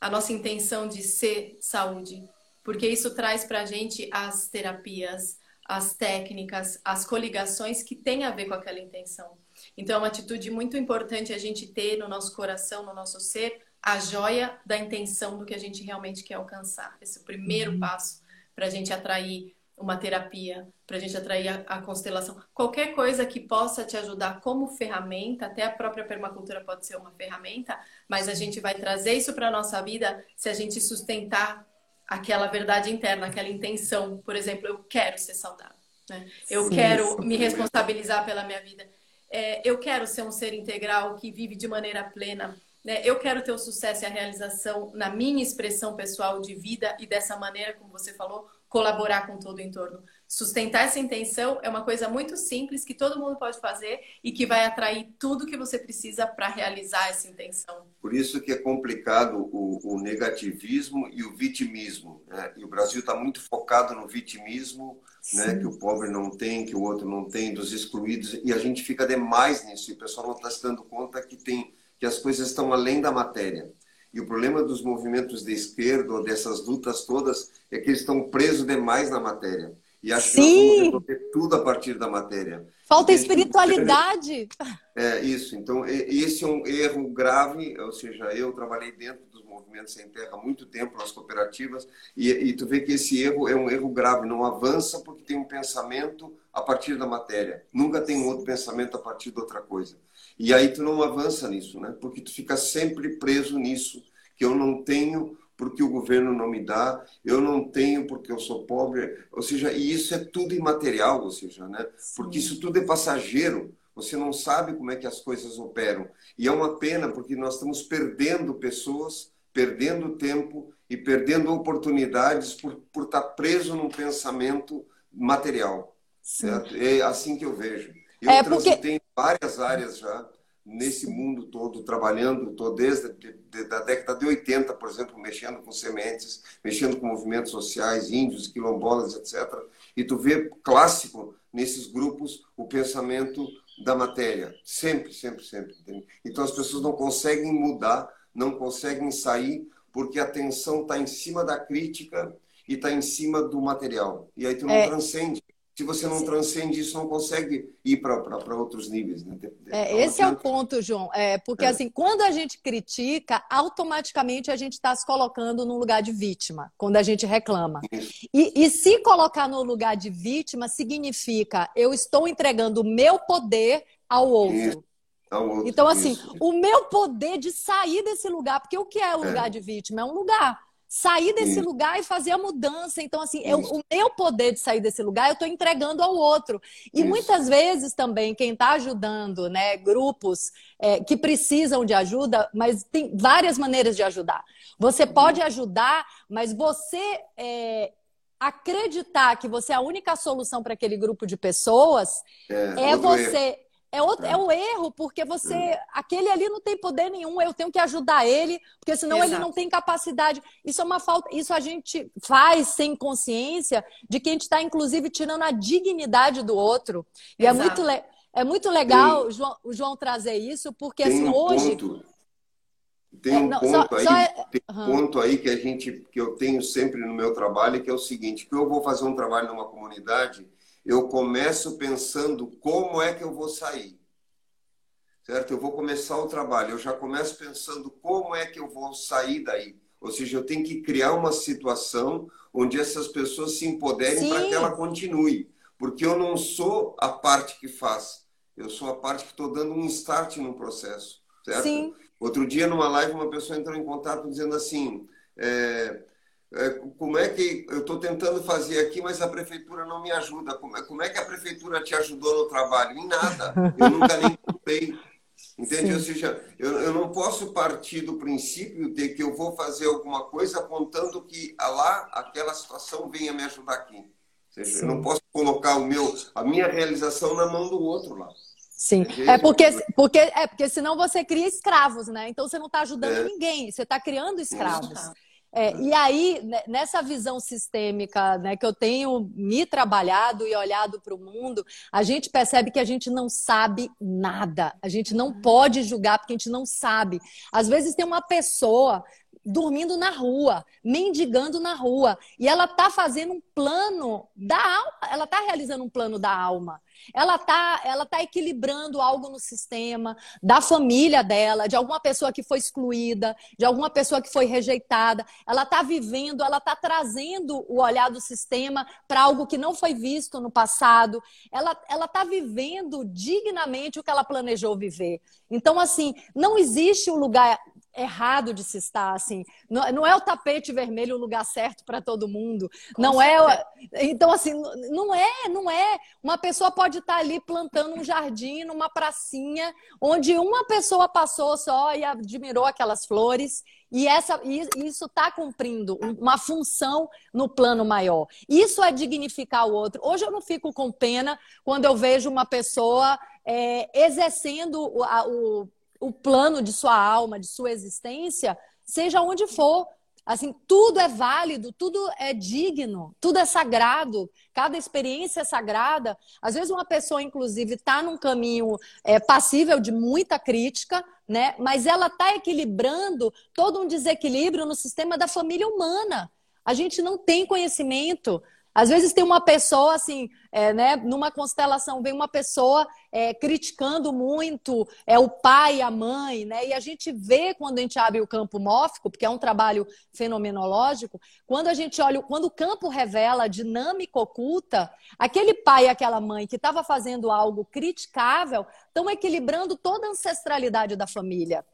a nossa intenção de ser saúde, porque isso traz para a gente as terapias, as técnicas, as coligações que têm a ver com aquela intenção. Então, é uma atitude muito importante a gente ter no nosso coração, no nosso ser, a joia da intenção do que a gente realmente quer alcançar. Esse é o primeiro uhum. passo para a gente atrair uma terapia, para a gente atrair a, a, constelação. Qualquer coisa que possa te ajudar como ferramenta, até a própria permacultura pode ser uma ferramenta, mas a gente vai trazer isso para a nossa vida se a gente sustentar aquela verdade interna, aquela intenção. Por exemplo, eu quero ser saudável. Né? Eu sim, quero me responsabilizar pela minha vida. É, eu quero ser um ser integral que vive de maneira plena. Né? Eu quero ter o sucesso e a realização na minha expressão pessoal de vida e dessa maneira, como você falou, colaborar com todo o entorno. Sustentar essa intenção é uma coisa muito simples que todo mundo pode fazer e que vai atrair tudo que você precisa para realizar essa intenção. Por isso que é complicado o, o negativismo e o vitimismo. Né? E o Brasil está muito focado no vitimismo, né? que o pobre não tem, que o outro não tem, dos excluídos, e a gente fica demais nisso. E o pessoal não está se dando conta que tem que as coisas estão além da matéria. E o problema dos movimentos de esquerda, ou dessas lutas todas, é que eles estão presos demais na matéria. E acho Sim. que nós vamos resolver tudo a partir da matéria. Falta espiritualidade. É isso. Então, esse é um erro grave. Ou seja, eu trabalhei dentro dos movimentos sem terra há muito tempo, nas cooperativas, e, e tu vê que esse erro é um erro grave. Não avança porque tem um pensamento a partir da matéria. Nunca tem um outro pensamento a partir de outra coisa. E aí tu não avança nisso, né? Porque tu fica sempre preso nisso, que eu não tenho porque o governo não me dá, eu não tenho porque eu sou pobre, ou seja, e isso é tudo imaterial, ou seja, né? Porque isso tudo é passageiro. Você não sabe como é que as coisas operam. E é uma pena porque nós estamos perdendo pessoas, perdendo tempo e perdendo oportunidades por, por estar preso num pensamento material. Certo? É assim que eu vejo. Eu é porque... transitei em várias áreas já nesse mundo todo, trabalhando, estou desde a década de 80, por exemplo, mexendo com sementes, mexendo com movimentos sociais, índios, quilombolas, etc. E tu vê clássico nesses grupos o pensamento da matéria, sempre, sempre, sempre. Entende? Então as pessoas não conseguem mudar, não conseguem sair, porque a atenção está em cima da crítica e está em cima do material. E aí tu não é. transcende se você não transcende isso, não consegue ir para outros níveis. Né? É, esse é o ponto, João. É, porque é. assim, quando a gente critica, automaticamente a gente está se colocando no lugar de vítima, quando a gente reclama. E, e, se colocar no lugar de vítima significa eu estou entregando o meu poder ao outro. Outro, então, assim, isso. o meu poder de sair desse lugar, porque o que é o é. lugar de vítima? É um lugar sair desse lugar e fazer a mudança. Então, assim, eu, o meu poder de sair desse lugar eu estou entregando ao outro. E Isso. muitas vezes também, quem está ajudando, né, grupos é, que precisam de ajuda, mas tem várias maneiras de ajudar. Você uhum. pode ajudar, mas você é, acreditar que você é a única solução para aquele grupo de pessoas é, é você. É, outro, é. é o erro, porque você. É. Aquele ali não tem poder nenhum, eu tenho que ajudar ele, porque senão Exato. ele não tem capacidade. Isso é uma falta. Isso a gente faz sem consciência de que a gente está, inclusive, tirando a dignidade do outro. E é muito, é muito legal tem, o, João, o João trazer isso, porque assim, um hoje. Ponto, tem um, é, não, ponto, só, aí, só é... tem um uhum. ponto aí que a gente que eu tenho sempre no meu trabalho, que é o seguinte, que eu vou fazer um trabalho numa comunidade eu começo pensando como é que eu vou sair. Certo? Eu vou começar o trabalho, eu já começo pensando como é que eu vou sair daí. Ou seja, eu tenho que criar uma situação onde essas pessoas se empoderem para que ela continue. Porque eu não sou a parte que faz, eu sou a parte que estou dando um start no processo. Certo? Sim. Outro dia, numa live, uma pessoa entrou em contato dizendo assim: é, como é que eu estou tentando fazer aqui, mas a prefeitura não me ajuda? Como é, como é que a prefeitura te ajudou no trabalho? Em nada. Eu nunca nem contei. Entende? Sim. Ou seja, eu, eu não posso partir do princípio de que eu vou fazer alguma coisa contando que lá aquela situação venha me ajudar aqui. Ou seja, Sim. eu não posso colocar o meu, a minha realização na mão do outro lá. Sim, é porque, porque, é porque senão você cria escravos, né? Então você não está ajudando é. ninguém, você está criando escravos. Isso. É, e aí, né, nessa visão sistêmica né, que eu tenho me trabalhado e olhado para o mundo, a gente percebe que a gente não sabe nada. A gente não pode julgar porque a gente não sabe. Às vezes tem uma pessoa dormindo na rua, mendigando na rua, e ela está fazendo um plano da alma, ela está realizando um plano da alma. Ela está ela tá equilibrando algo no sistema, da família dela, de alguma pessoa que foi excluída, de alguma pessoa que foi rejeitada. Ela está vivendo, ela está trazendo o olhar do sistema para algo que não foi visto no passado. Ela está vivendo dignamente o que ela planejou viver. Então, assim, não existe um lugar errado de se estar assim. Não, não é o tapete vermelho o lugar certo para todo mundo. Com não é certeza. é. Então assim, não é, não é. Uma pessoa pode estar ali plantando um jardim numa pracinha onde uma pessoa passou só e admirou aquelas flores. E essa, isso está cumprindo uma função no plano maior. Isso é dignificar o outro. Hoje eu não fico com pena quando eu vejo uma pessoa é, exercendo o, a, o o plano de sua alma, de sua existência, seja onde for. Assim, tudo é válido, tudo é digno, tudo é sagrado, cada experiência é sagrada. Às vezes uma pessoa, inclusive, está num caminho é, passível de muita crítica, né? Mas ela está equilibrando todo um desequilíbrio no sistema da família humana. A gente não tem conhecimento às vezes tem uma pessoa assim, é, né, numa constelação vem uma pessoa é, criticando muito é o pai e a mãe, né? E a gente vê quando a gente abre o campo mófico, porque é um trabalho fenomenológico, quando a gente olha, quando o campo revela a dinâmica oculta, aquele pai e aquela mãe que estava fazendo algo criticável estão equilibrando toda a ancestralidade da família.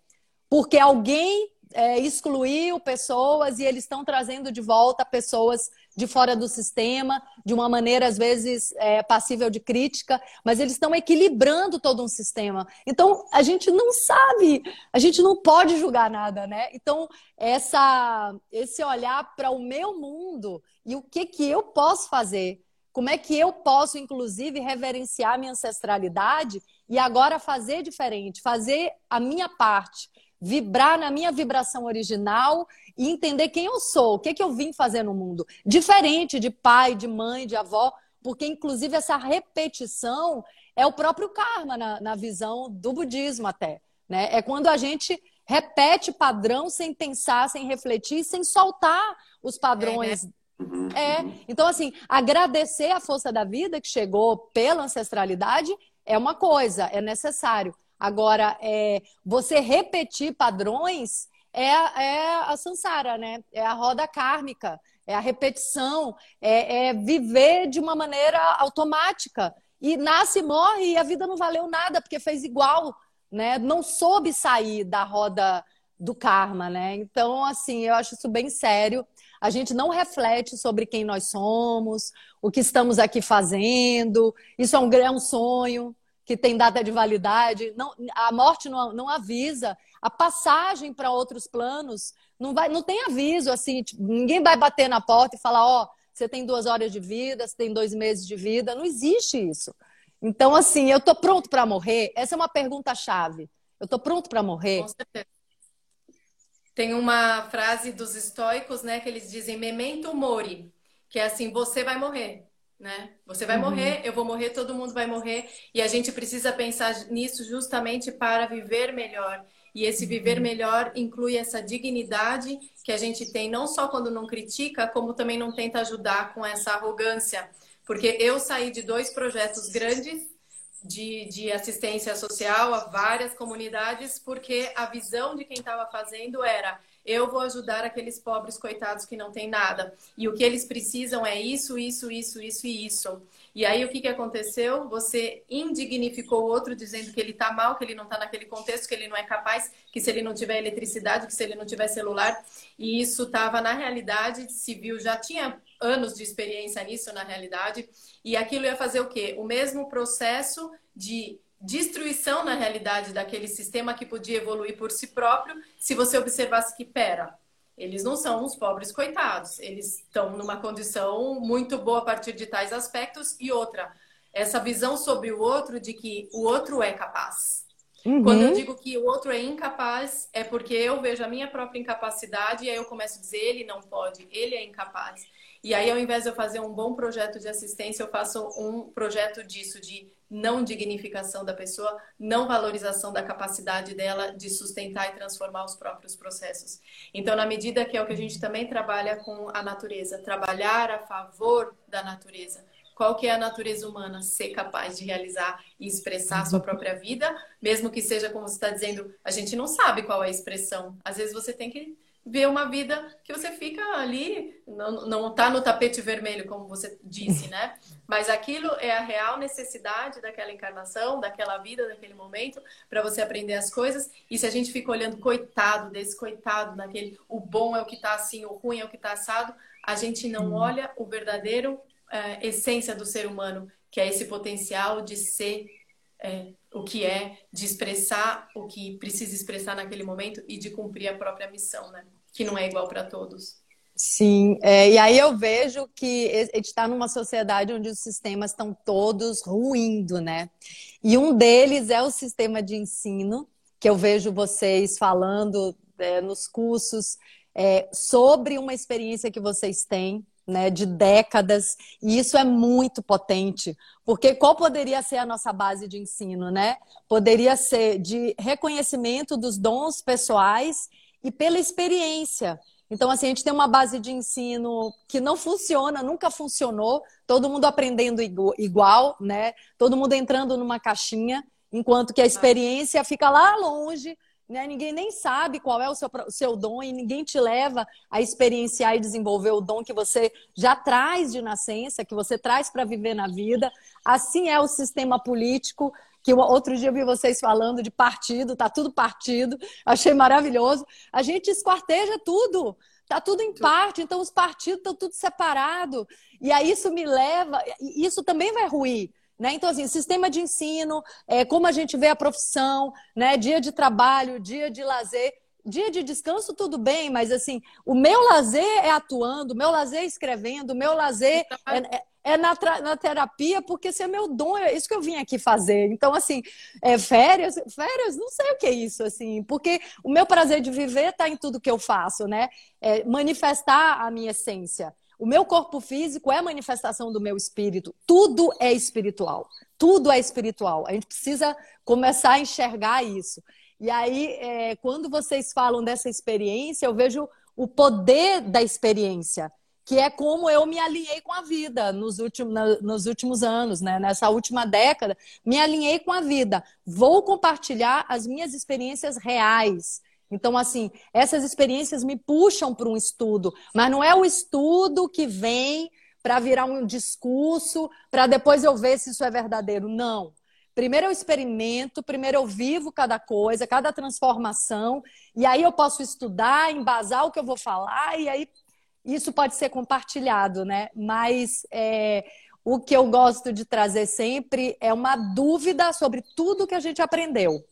Porque alguém é, excluiu pessoas e eles estão trazendo de volta pessoas de fora do sistema, de uma maneira, às vezes, é, passível de crítica, mas eles estão equilibrando todo um sistema. Então, a gente não sabe, a gente não pode julgar nada, né? Então, essa, esse olhar para o meu mundo e o que, que eu posso fazer Como é que eu posso, inclusive, reverenciar minha ancestralidade e agora fazer diferente, fazer a minha parte, vibrar na minha vibração original e entender quem eu sou, o que, que eu vim fazer no mundo. Diferente de pai, de mãe, de avó, porque, inclusive, essa repetição é o próprio karma na, na visão do budismo até. Né? É quando a gente repete padrão sem pensar, sem refletir, sem soltar os padrões. É, né? Uhum, é. Então, assim, agradecer a força da vida que chegou pela ancestralidade é uma coisa, é necessário. Agora, é, você repetir padrões é, é a samsara, né? É a roda kármica, é a repetição, é, é viver de uma maneira automática. E nasce, morre e a vida não valeu nada porque fez igual, né? Não soube sair da roda do karma, né? Então, assim, eu acho isso bem sério. A gente não reflete sobre quem nós somos, o que estamos aqui fazendo. Isso é um, é um sonho que tem data de validade. Não, a morte não, não avisa. A passagem para outros planos não, vai, não tem aviso assim. Tipo, ninguém vai bater na porta e falar: ó, oh, você tem duas horas de vida, você tem dois meses de vida. Não existe isso. Então, assim, eu estou pronto para morrer? Essa é uma pergunta-chave. Eu estou pronto para morrer? Com certeza. Tem uma frase dos estoicos, né, que eles dizem memento mori, que é assim, você vai morrer, né? Você vai uhum. morrer, eu vou morrer, todo mundo vai morrer, e a gente precisa pensar nisso justamente para viver melhor. E esse viver uhum. melhor inclui essa dignidade que a gente tem não só quando não critica, como também não tenta ajudar com essa arrogância porque eu saí de dois projetos grandes de, de assistência social a várias comunidades, porque a visão de quem estava fazendo era eu vou ajudar aqueles pobres coitados que não têm nada. E o que eles precisam é isso, isso, isso, isso e isso. E aí o que, que aconteceu? Você indignificou o outro dizendo que ele está mal, que ele não está naquele contexto, que ele não é capaz, que se ele não tiver eletricidade, que se ele não tiver celular. E isso estava na realidade civil, já tinha anos de experiência nisso na realidade, e aquilo ia fazer o quê? O mesmo processo de destruição na realidade daquele sistema que podia evoluir por si próprio, se você observasse que, pera, eles não são uns pobres coitados, eles estão numa condição muito boa a partir de tais aspectos, e outra, essa visão sobre o outro de que o outro é capaz. Uhum. Quando eu digo que o outro é incapaz, é porque eu vejo a minha própria incapacidade e aí eu começo a dizer ele não pode, ele é incapaz. E aí, ao invés de eu fazer um bom projeto de assistência, eu faço um projeto disso, de não dignificação da pessoa, não valorização da capacidade dela de sustentar e transformar os próprios processos. Então, na medida que é o que a gente também trabalha com a natureza, trabalhar a favor da natureza. Qual que é a natureza humana? Ser capaz de realizar e expressar a sua própria vida, mesmo que seja, como você está dizendo, a gente não sabe qual é a expressão. Às vezes você tem que ver uma vida que você fica ali, não, não tá no tapete vermelho, como você disse, né? Mas aquilo é a real necessidade daquela encarnação, daquela vida, daquele momento, para você aprender as coisas. E se a gente fica olhando, coitado desse, coitado daquele, o bom é o que tá assim, o ruim é o que tá assado, a gente não uhum. olha o verdadeiro é, essência do ser humano, que é esse potencial de ser é, o que é, de expressar o que precisa expressar naquele momento e de cumprir a própria missão, né? Que não é igual para todos. Sim, é, e aí eu vejo que a gente está numa sociedade onde os sistemas estão todos ruindo, né? E um deles é o sistema de ensino, que eu vejo vocês falando é, nos cursos é, sobre uma experiência que vocês têm né, de décadas, e isso é muito potente, porque qual poderia ser a nossa base de ensino, né? Poderia ser de reconhecimento dos dons pessoais e pela experiência. Então, assim, a gente tem uma base de ensino que não funciona, nunca funcionou, todo mundo aprendendo igual, né? Todo mundo entrando numa caixinha, enquanto que a experiência fica lá longe, né? Ninguém nem sabe qual é o seu, o seu dom e ninguém te leva a experienciar e desenvolver o dom que você já traz de nascença, que você traz para viver na vida. Assim é o sistema político, que outro dia eu vi vocês falando de partido, tá tudo partido, achei maravilhoso. A gente esquarteja tudo, tá tudo em parte, então os partidos estão tudo separado. E aí isso me leva, isso também vai ruir. Né? Então, assim, sistema de ensino, é, como a gente vê a profissão, né? dia de trabalho, dia de lazer, dia de descanso, tudo bem, mas assim, o meu lazer é atuando, o meu lazer é escrevendo, o meu lazer então, é, é, é na, na, terapia, porque esse é meu dom, é isso que eu vim aqui fazer. Então, assim, é, férias, férias, não sei o que é isso, assim, porque o meu prazer de viver está em tudo que eu faço, né? É manifestar a minha essência. O meu corpo físico é manifestação do meu espírito. Tudo é espiritual. Tudo é espiritual. A gente precisa começar a enxergar isso. E aí, é, quando vocês falam dessa experiência, eu vejo o poder da experiência, que é como eu me alinhei com a vida nos últimos, nos últimos anos, né? nessa última década, me alinhei com a vida. Vou compartilhar as minhas experiências reais. Então, assim, essas experiências me puxam para um estudo, mas não é o estudo que vem para virar um discurso, para depois eu ver se isso é verdadeiro. Não. Primeiro eu experimento, primeiro eu vivo cada coisa, cada transformação, e aí eu posso estudar, embasar o que eu vou falar, e aí isso pode ser compartilhado, né? Mas é, o que eu gosto de trazer sempre é uma dúvida sobre tudo que a gente aprendeu,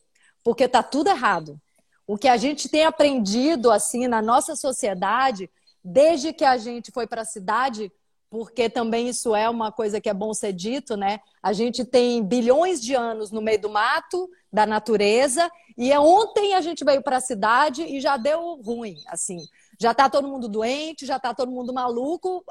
porque tá tudo errado. O que a gente tem aprendido assim na nossa sociedade, desde que a gente foi para a cidade, porque também isso é uma coisa que é bom ser dito, né? A gente tem bilhões de anos no meio do mato, da natureza, e é ontem a gente veio para a cidade e já deu ruim, assim. Já está todo mundo doente, já está todo mundo maluco,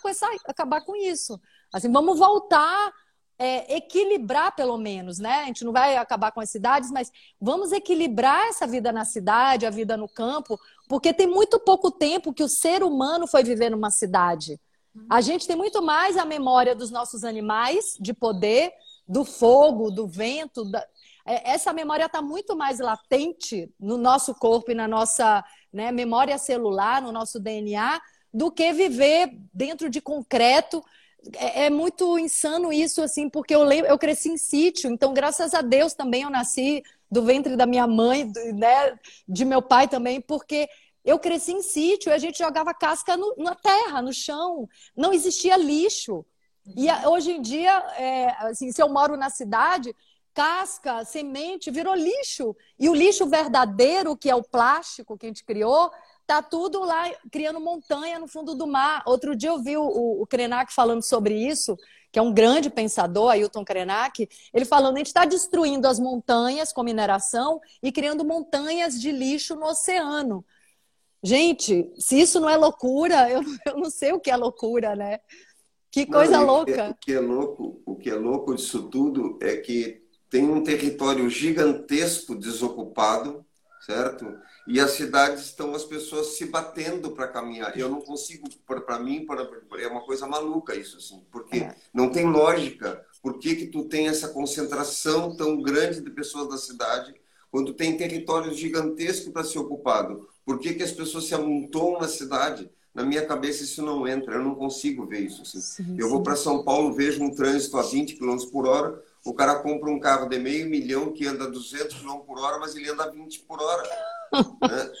com essa, acabar com isso. Assim, vamos voltar é, equilibrar pelo menos, né? A gente não vai acabar com as cidades, mas vamos equilibrar essa vida na cidade, a vida no campo, porque tem muito pouco tempo que o ser humano foi viver numa cidade. A gente tem muito mais a memória dos nossos animais de poder, do fogo, do vento. Da... É, essa memória está muito mais latente no nosso corpo e na nossa né, memória celular, no nosso DNA, do que viver dentro de concreto. É, é muito insano isso, assim, porque eu lembro, eu cresci em sítio, então, graças a Deus, também eu nasci do ventre da minha mãe, né, de meu pai também, porque eu cresci em sítio e a gente jogava casca no, na terra, no chão. Não existia lixo. E hoje em dia, é, assim, se eu moro na cidade, casca, semente virou lixo. E o lixo verdadeiro, que é o plástico que a gente criou, tá tudo lá criando montanha no fundo do mar. Outro dia eu vi o, o, Krenak falando sobre isso, que é um grande pensador, Ailton Krenak, ele falando, a gente está destruindo as montanhas com mineração e criando montanhas de lixo no oceano. Gente, se isso não é loucura, eu, eu não sei o que é loucura, né? Que coisa não, louca. O que é louco, o que é louco disso tudo é que tem um território gigantesco desocupado, certo? E as cidades estão as pessoas se batendo para caminhar. Eu não consigo, para mim, pra, é uma coisa maluca isso, assim, porque é. não tem lógica. Por que, que tu tem essa concentração tão grande de pessoas da cidade quando tem territórios gigantescos para ser ocupado? Por que, que as pessoas se amontoam na cidade? Na minha cabeça isso não entra, eu não consigo ver isso. Assim. Sim, eu vou para São Paulo, vejo um trânsito a 20 km por hora, o cara compra um carro de meio milhão que anda 200 km por hora, mas ele anda 20 por hora. Né?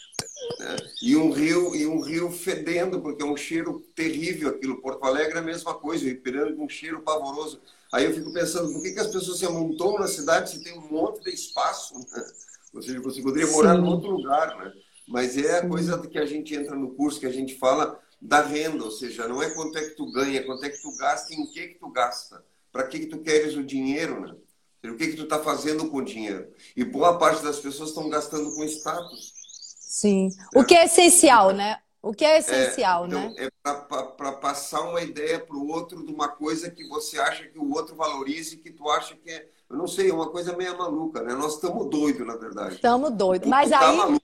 É. E um rio e um rio fedendo, porque é um cheiro terrível aquilo. Porto Alegre é a mesma coisa, o Ipiranga com um cheiro pavoroso. Aí eu fico pensando, por que, que as pessoas se amontoam na cidade se tem um monte de espaço? Né? Ou seja, você poderia morar Sim. em outro lugar, né? mas é a coisa que a gente entra no curso, que a gente fala da renda, ou seja, não é quanto é que tu ganha, é quanto é que tu gasta e em que que tu gasta. Para que que tu queres o dinheiro, né? O que que tu está fazendo com o dinheiro? E boa parte das pessoas estão gastando com status. Sim. O que é essencial, né? O que é essencial, é, então, né? É para passar uma ideia para o outro de uma coisa que você acha que o outro valorize, que tu acha que é. Eu não sei, é uma coisa meio maluca, né? Nós estamos doidos, na verdade. Estamos doidos. Mas tá aí.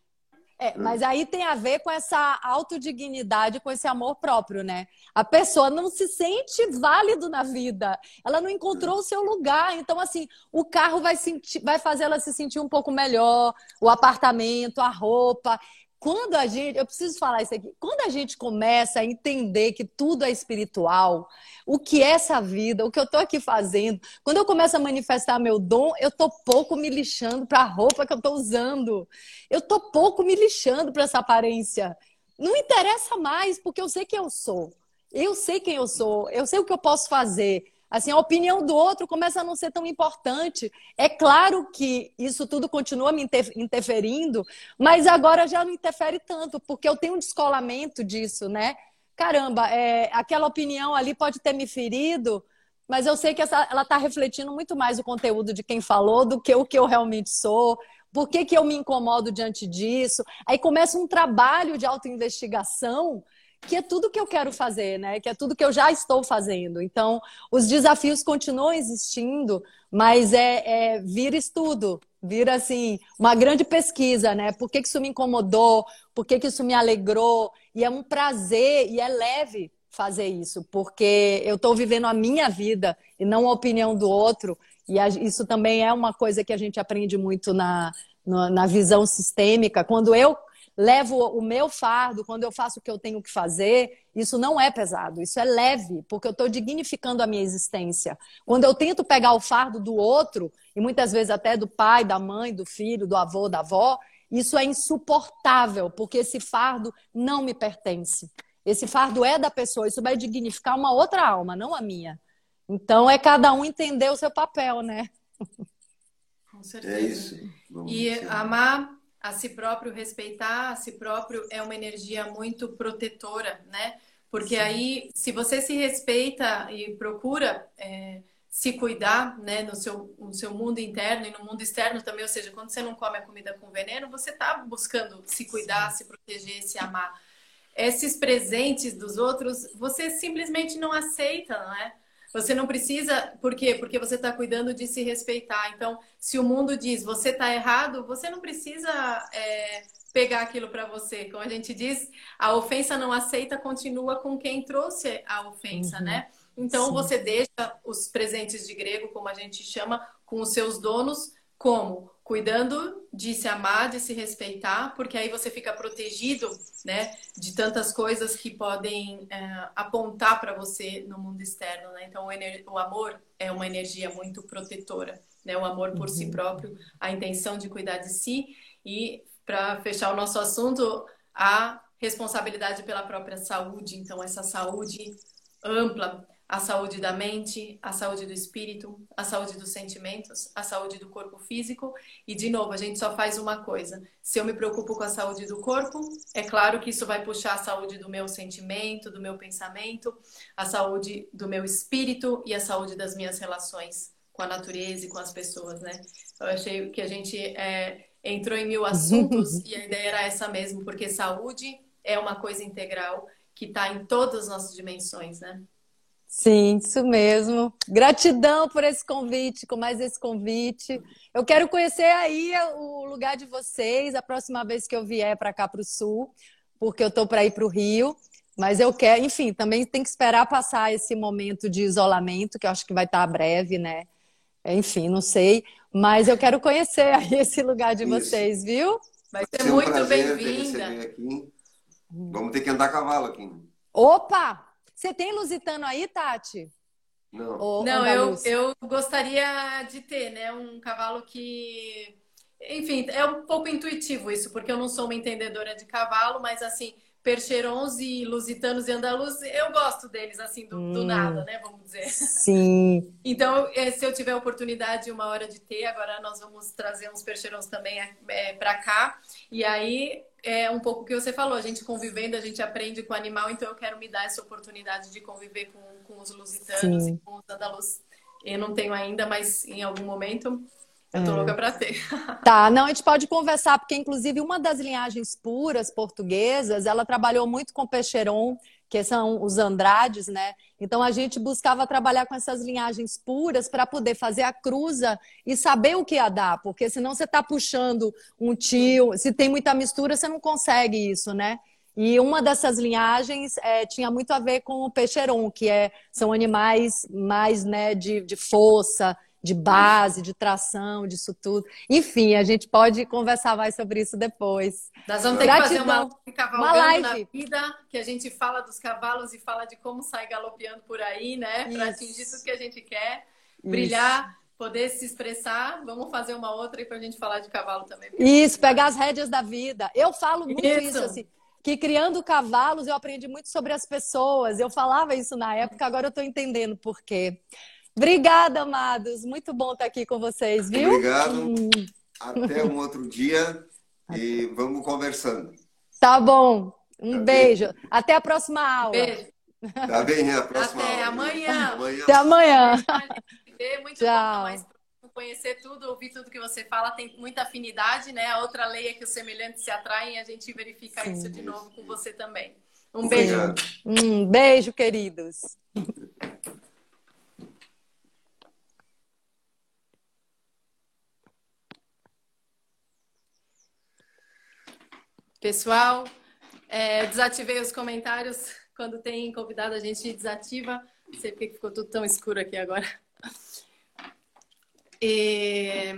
É, é, mas aí tem a ver com essa autodignidade, com esse amor próprio, né? A pessoa não se sente válido na vida, ela não encontrou o seu lugar. Então, assim, o carro vai, sentir, vai fazer ela se sentir um pouco melhor, o apartamento, a roupa quando a gente, eu preciso falar isso aqui, quando a gente começa a entender que tudo é espiritual, o que é essa vida, o que eu estou aqui fazendo, quando eu começo a manifestar meu dom, eu estou pouco me lixando para a roupa que eu estou usando, eu estou pouco me lixando para essa aparência. Não interessa mais, porque eu sei quem eu sou, eu sei quem eu sou, eu sei o que eu posso fazer. Assim, a opinião do outro começa a não ser tão importante. É claro que isso tudo continua me interferindo, mas agora já não interfere tanto, porque eu tenho um descolamento disso, né? Caramba, é, aquela opinião ali pode ter me ferido, mas eu sei que essa, ela está refletindo muito mais o conteúdo de quem falou do que o que eu realmente sou. Por que, que eu me incomodo diante disso? Aí começa um trabalho de autoinvestigação que é tudo que eu quero fazer, né? Que é tudo que eu já estou fazendo. Então, os desafios continuam existindo, mas é, é vira estudo, vira assim uma grande pesquisa, né? Por que, que isso me incomodou? Por que, que isso me alegrou? E é um prazer e é leve fazer isso, porque eu estou vivendo a minha vida e não a opinião do outro. E isso também é uma coisa que a gente aprende muito na, na visão sistêmica. Quando eu levo o meu fardo, quando eu faço o que eu tenho que fazer, isso não é pesado, isso é leve, porque eu estou dignificando a minha existência. Quando eu tento pegar o fardo do outro, e muitas vezes até do pai, da mãe, do filho, do avô, da avó, isso é insuportável, porque esse fardo não me pertence. Esse fardo é da pessoa, isso vai dignificar uma outra alma, não a minha. Então é cada um entender o seu papel, né? Com certeza. É isso. Vamos e amar a si próprio, respeitar a si próprio é uma energia muito protetora, né? Porque Sim. aí, se você se respeita e procura é, se cuidar, né, no seu, no seu mundo interno e no mundo externo também, ou seja, quando você não come a comida com veneno, você está buscando se cuidar, Sim. se proteger, se amar. Esses presentes dos outros, você simplesmente não aceita, não é? Você não precisa. Por quê? Porque você está cuidando de se respeitar. Então, se o mundo diz você está errado, você não precisa é, pegar aquilo para você. Como a gente diz, a ofensa não aceita, continua com quem trouxe a ofensa, uhum. né? Então, Sim. você deixa os presentes de grego, como a gente chama, com os seus donos, como? Cuidando de se amar, de se respeitar, porque aí você fica protegido, né, de tantas coisas que podem é, apontar para você no mundo externo, né? Então o, o, amor é uma energia muito protetora, né? O amor por uhum. si próprio, a intenção de cuidar de si e para fechar o nosso assunto, a responsabilidade pela própria saúde. Então essa saúde ampla a saúde da mente, a saúde do espírito, a saúde dos sentimentos, a saúde do corpo físico. E, de novo, a gente só faz uma coisa. Se eu me preocupo com a saúde do corpo, é claro que isso vai puxar a saúde do meu sentimento, do meu pensamento, a saúde do meu espírito e a saúde das minhas relações com a natureza e com as pessoas, né? Eu achei que a gente é, entrou em mil assuntos e a ideia era essa mesmo, porque saúde é uma coisa integral que está em todas as nossas dimensões, né? Sim, isso mesmo. Gratidão por esse convite, com mais esse convite. Eu quero conhecer aí o lugar de vocês a próxima vez que eu vier para cá para o sul, porque eu estou para ir para o Rio. Mas eu quero, enfim, também tem que esperar passar esse momento de isolamento, que eu acho que vai estar breve, né? Enfim, não sei. Mas eu quero conhecer aí esse lugar de Isso. vocês, viu? Vai ser, muito um bem-vinda. Vamos ter que andar a cavalo aqui. Opa! Você tem lusitano aí, Tati? Não. Ou, não, eu, eu gostaria de ter, né? Um cavalo que. Enfim, é um pouco intuitivo isso, porque eu não sou uma entendedora de cavalo, mas assim, percherons e lusitanos e andaluz, eu gosto deles, assim, do, hum, do nada, né? Vamos dizer. Sim. então, é, se eu tiver a oportunidade uma hora de ter, agora nós vamos trazer uns percherons também é, para cá. E aí, é um pouco o que você falou, a gente convivendo, a gente aprende com o animal, então eu quero me dar essa oportunidade de conviver com, com os lusitanos Sim. e com os andaluz. Eu não tenho ainda, mas em algum momento eu tô é. louca para ter. Tá, não, a gente pode conversar, porque inclusive uma das linhagens puras portuguesas, ela trabalhou muito com Peixeron, que são os Andrades, né? Então a gente buscava trabalhar com essas linhagens puras para poder fazer a cruza e saber o que ia dar, porque senão você está puxando um tio, se tem muita mistura, você não consegue isso, né? E uma dessas linhagens é, tinha muito a ver com o peixeron, que é, são animais mais né, de, de força, de base, de tração, disso tudo. Enfim, a gente pode conversar mais sobre isso depois. Nós vamos ter Gratidão. que fazer uma, uma live na vida, que a gente fala dos cavalos e fala de como sai galopeando por aí, né? Para atingir tudo que a gente quer, brilhar. Isso. Poder se expressar, vamos fazer uma outra aí para a gente falar de cavalo também. Isso, pegar as rédeas da vida. Eu falo muito isso, isso assim que criando cavalos eu aprendi muito sobre as pessoas. Eu falava isso na época, agora eu estou entendendo por quê. Obrigada, amados. Muito bom estar aqui com vocês, viu? Obrigado. Hum. Até um outro dia e vamos conversando. Tá bom. Um tá beijo. Bem. Até a próxima aula. Beijo. Tá bem, a próxima Até aula. amanhã. amanhã. Até amanhã. Muito Tchau. bom mais conhecer tudo, ouvir tudo que você fala, tem muita afinidade, né? A outra lei é que os semelhantes se atraem e a gente verifica Sim. isso de novo com você também. Um beijo. Um beijo, queridos. Pessoal, é, desativei os comentários. Quando tem convidado, a gente desativa. Não sei porque ficou tudo tão escuro aqui agora. E...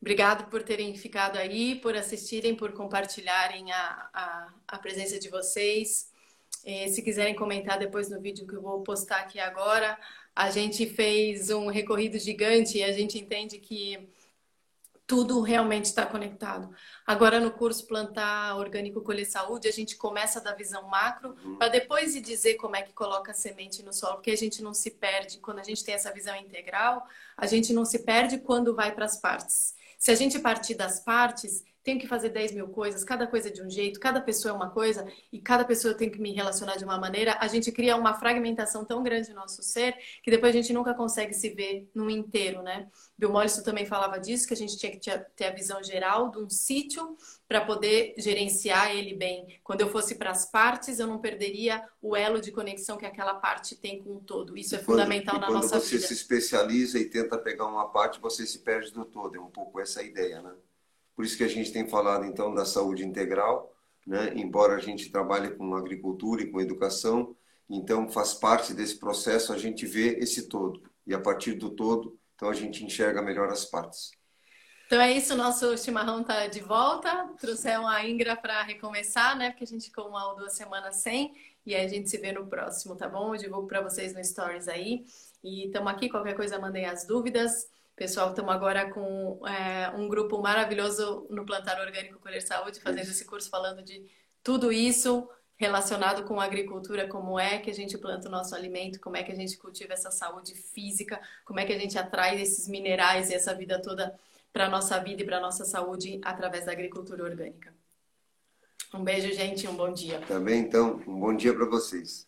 Obrigado por terem ficado aí, por assistirem, por compartilharem a, a, a presença de vocês. E, se quiserem comentar depois no vídeo que eu vou postar aqui agora, a gente fez um recorrido gigante e a gente entende que tudo realmente está conectado. Agora, no curso Plantar Orgânico Colher Saúde, a gente começa da visão macro, uhum. para depois de dizer como é que coloca a semente no solo, porque a gente não se perde. Quando a gente tem essa visão integral, a gente não se perde quando vai para as partes. Se a gente partir das partes, tenho que fazer 10 mil coisas, cada coisa de um jeito, cada pessoa é uma coisa e cada pessoa tem que me relacionar de uma maneira, a gente cria uma fragmentação tão grande no nosso ser que depois a gente nunca consegue se ver no inteiro, né? Bill Mollison também falava disso, que a gente tinha que ter a visão geral de um sítio para poder gerenciar ele bem. Quando eu fosse para as partes, eu não perderia o elo de conexão que aquela parte tem com o todo. Isso é quando, fundamental na nossa vida. Quando você se especializa e tenta pegar uma parte, você se perde do todo. É um pouco essa ideia, né? Por isso que a gente tem falado então da saúde integral, né? Embora a gente trabalhe com agricultura e com educação, então faz parte desse processo a gente ver esse todo e a partir do todo, então a gente enxerga melhor as partes. Então é isso, nosso chimarrão tá de volta. Trouxemos a Ingra para recomeçar, né? Porque a gente ficou uma ou duas semanas sem. E aí a gente se vê no próximo, tá bom? Eu divulgo para vocês no Stories aí. E estamos aqui, qualquer coisa mandem as dúvidas. Pessoal, estamos agora com é, um grupo maravilhoso no Plantar Orgânico Colher Saúde, fazendo esse curso falando de tudo isso relacionado com a agricultura, como é que a gente planta o nosso alimento, como é que a gente cultiva essa saúde física, como é que a gente atrai esses minerais e essa vida toda para a nossa vida e para a nossa saúde através da agricultura orgânica. Um beijo, gente, um bom dia. Também, então, um bom dia para vocês.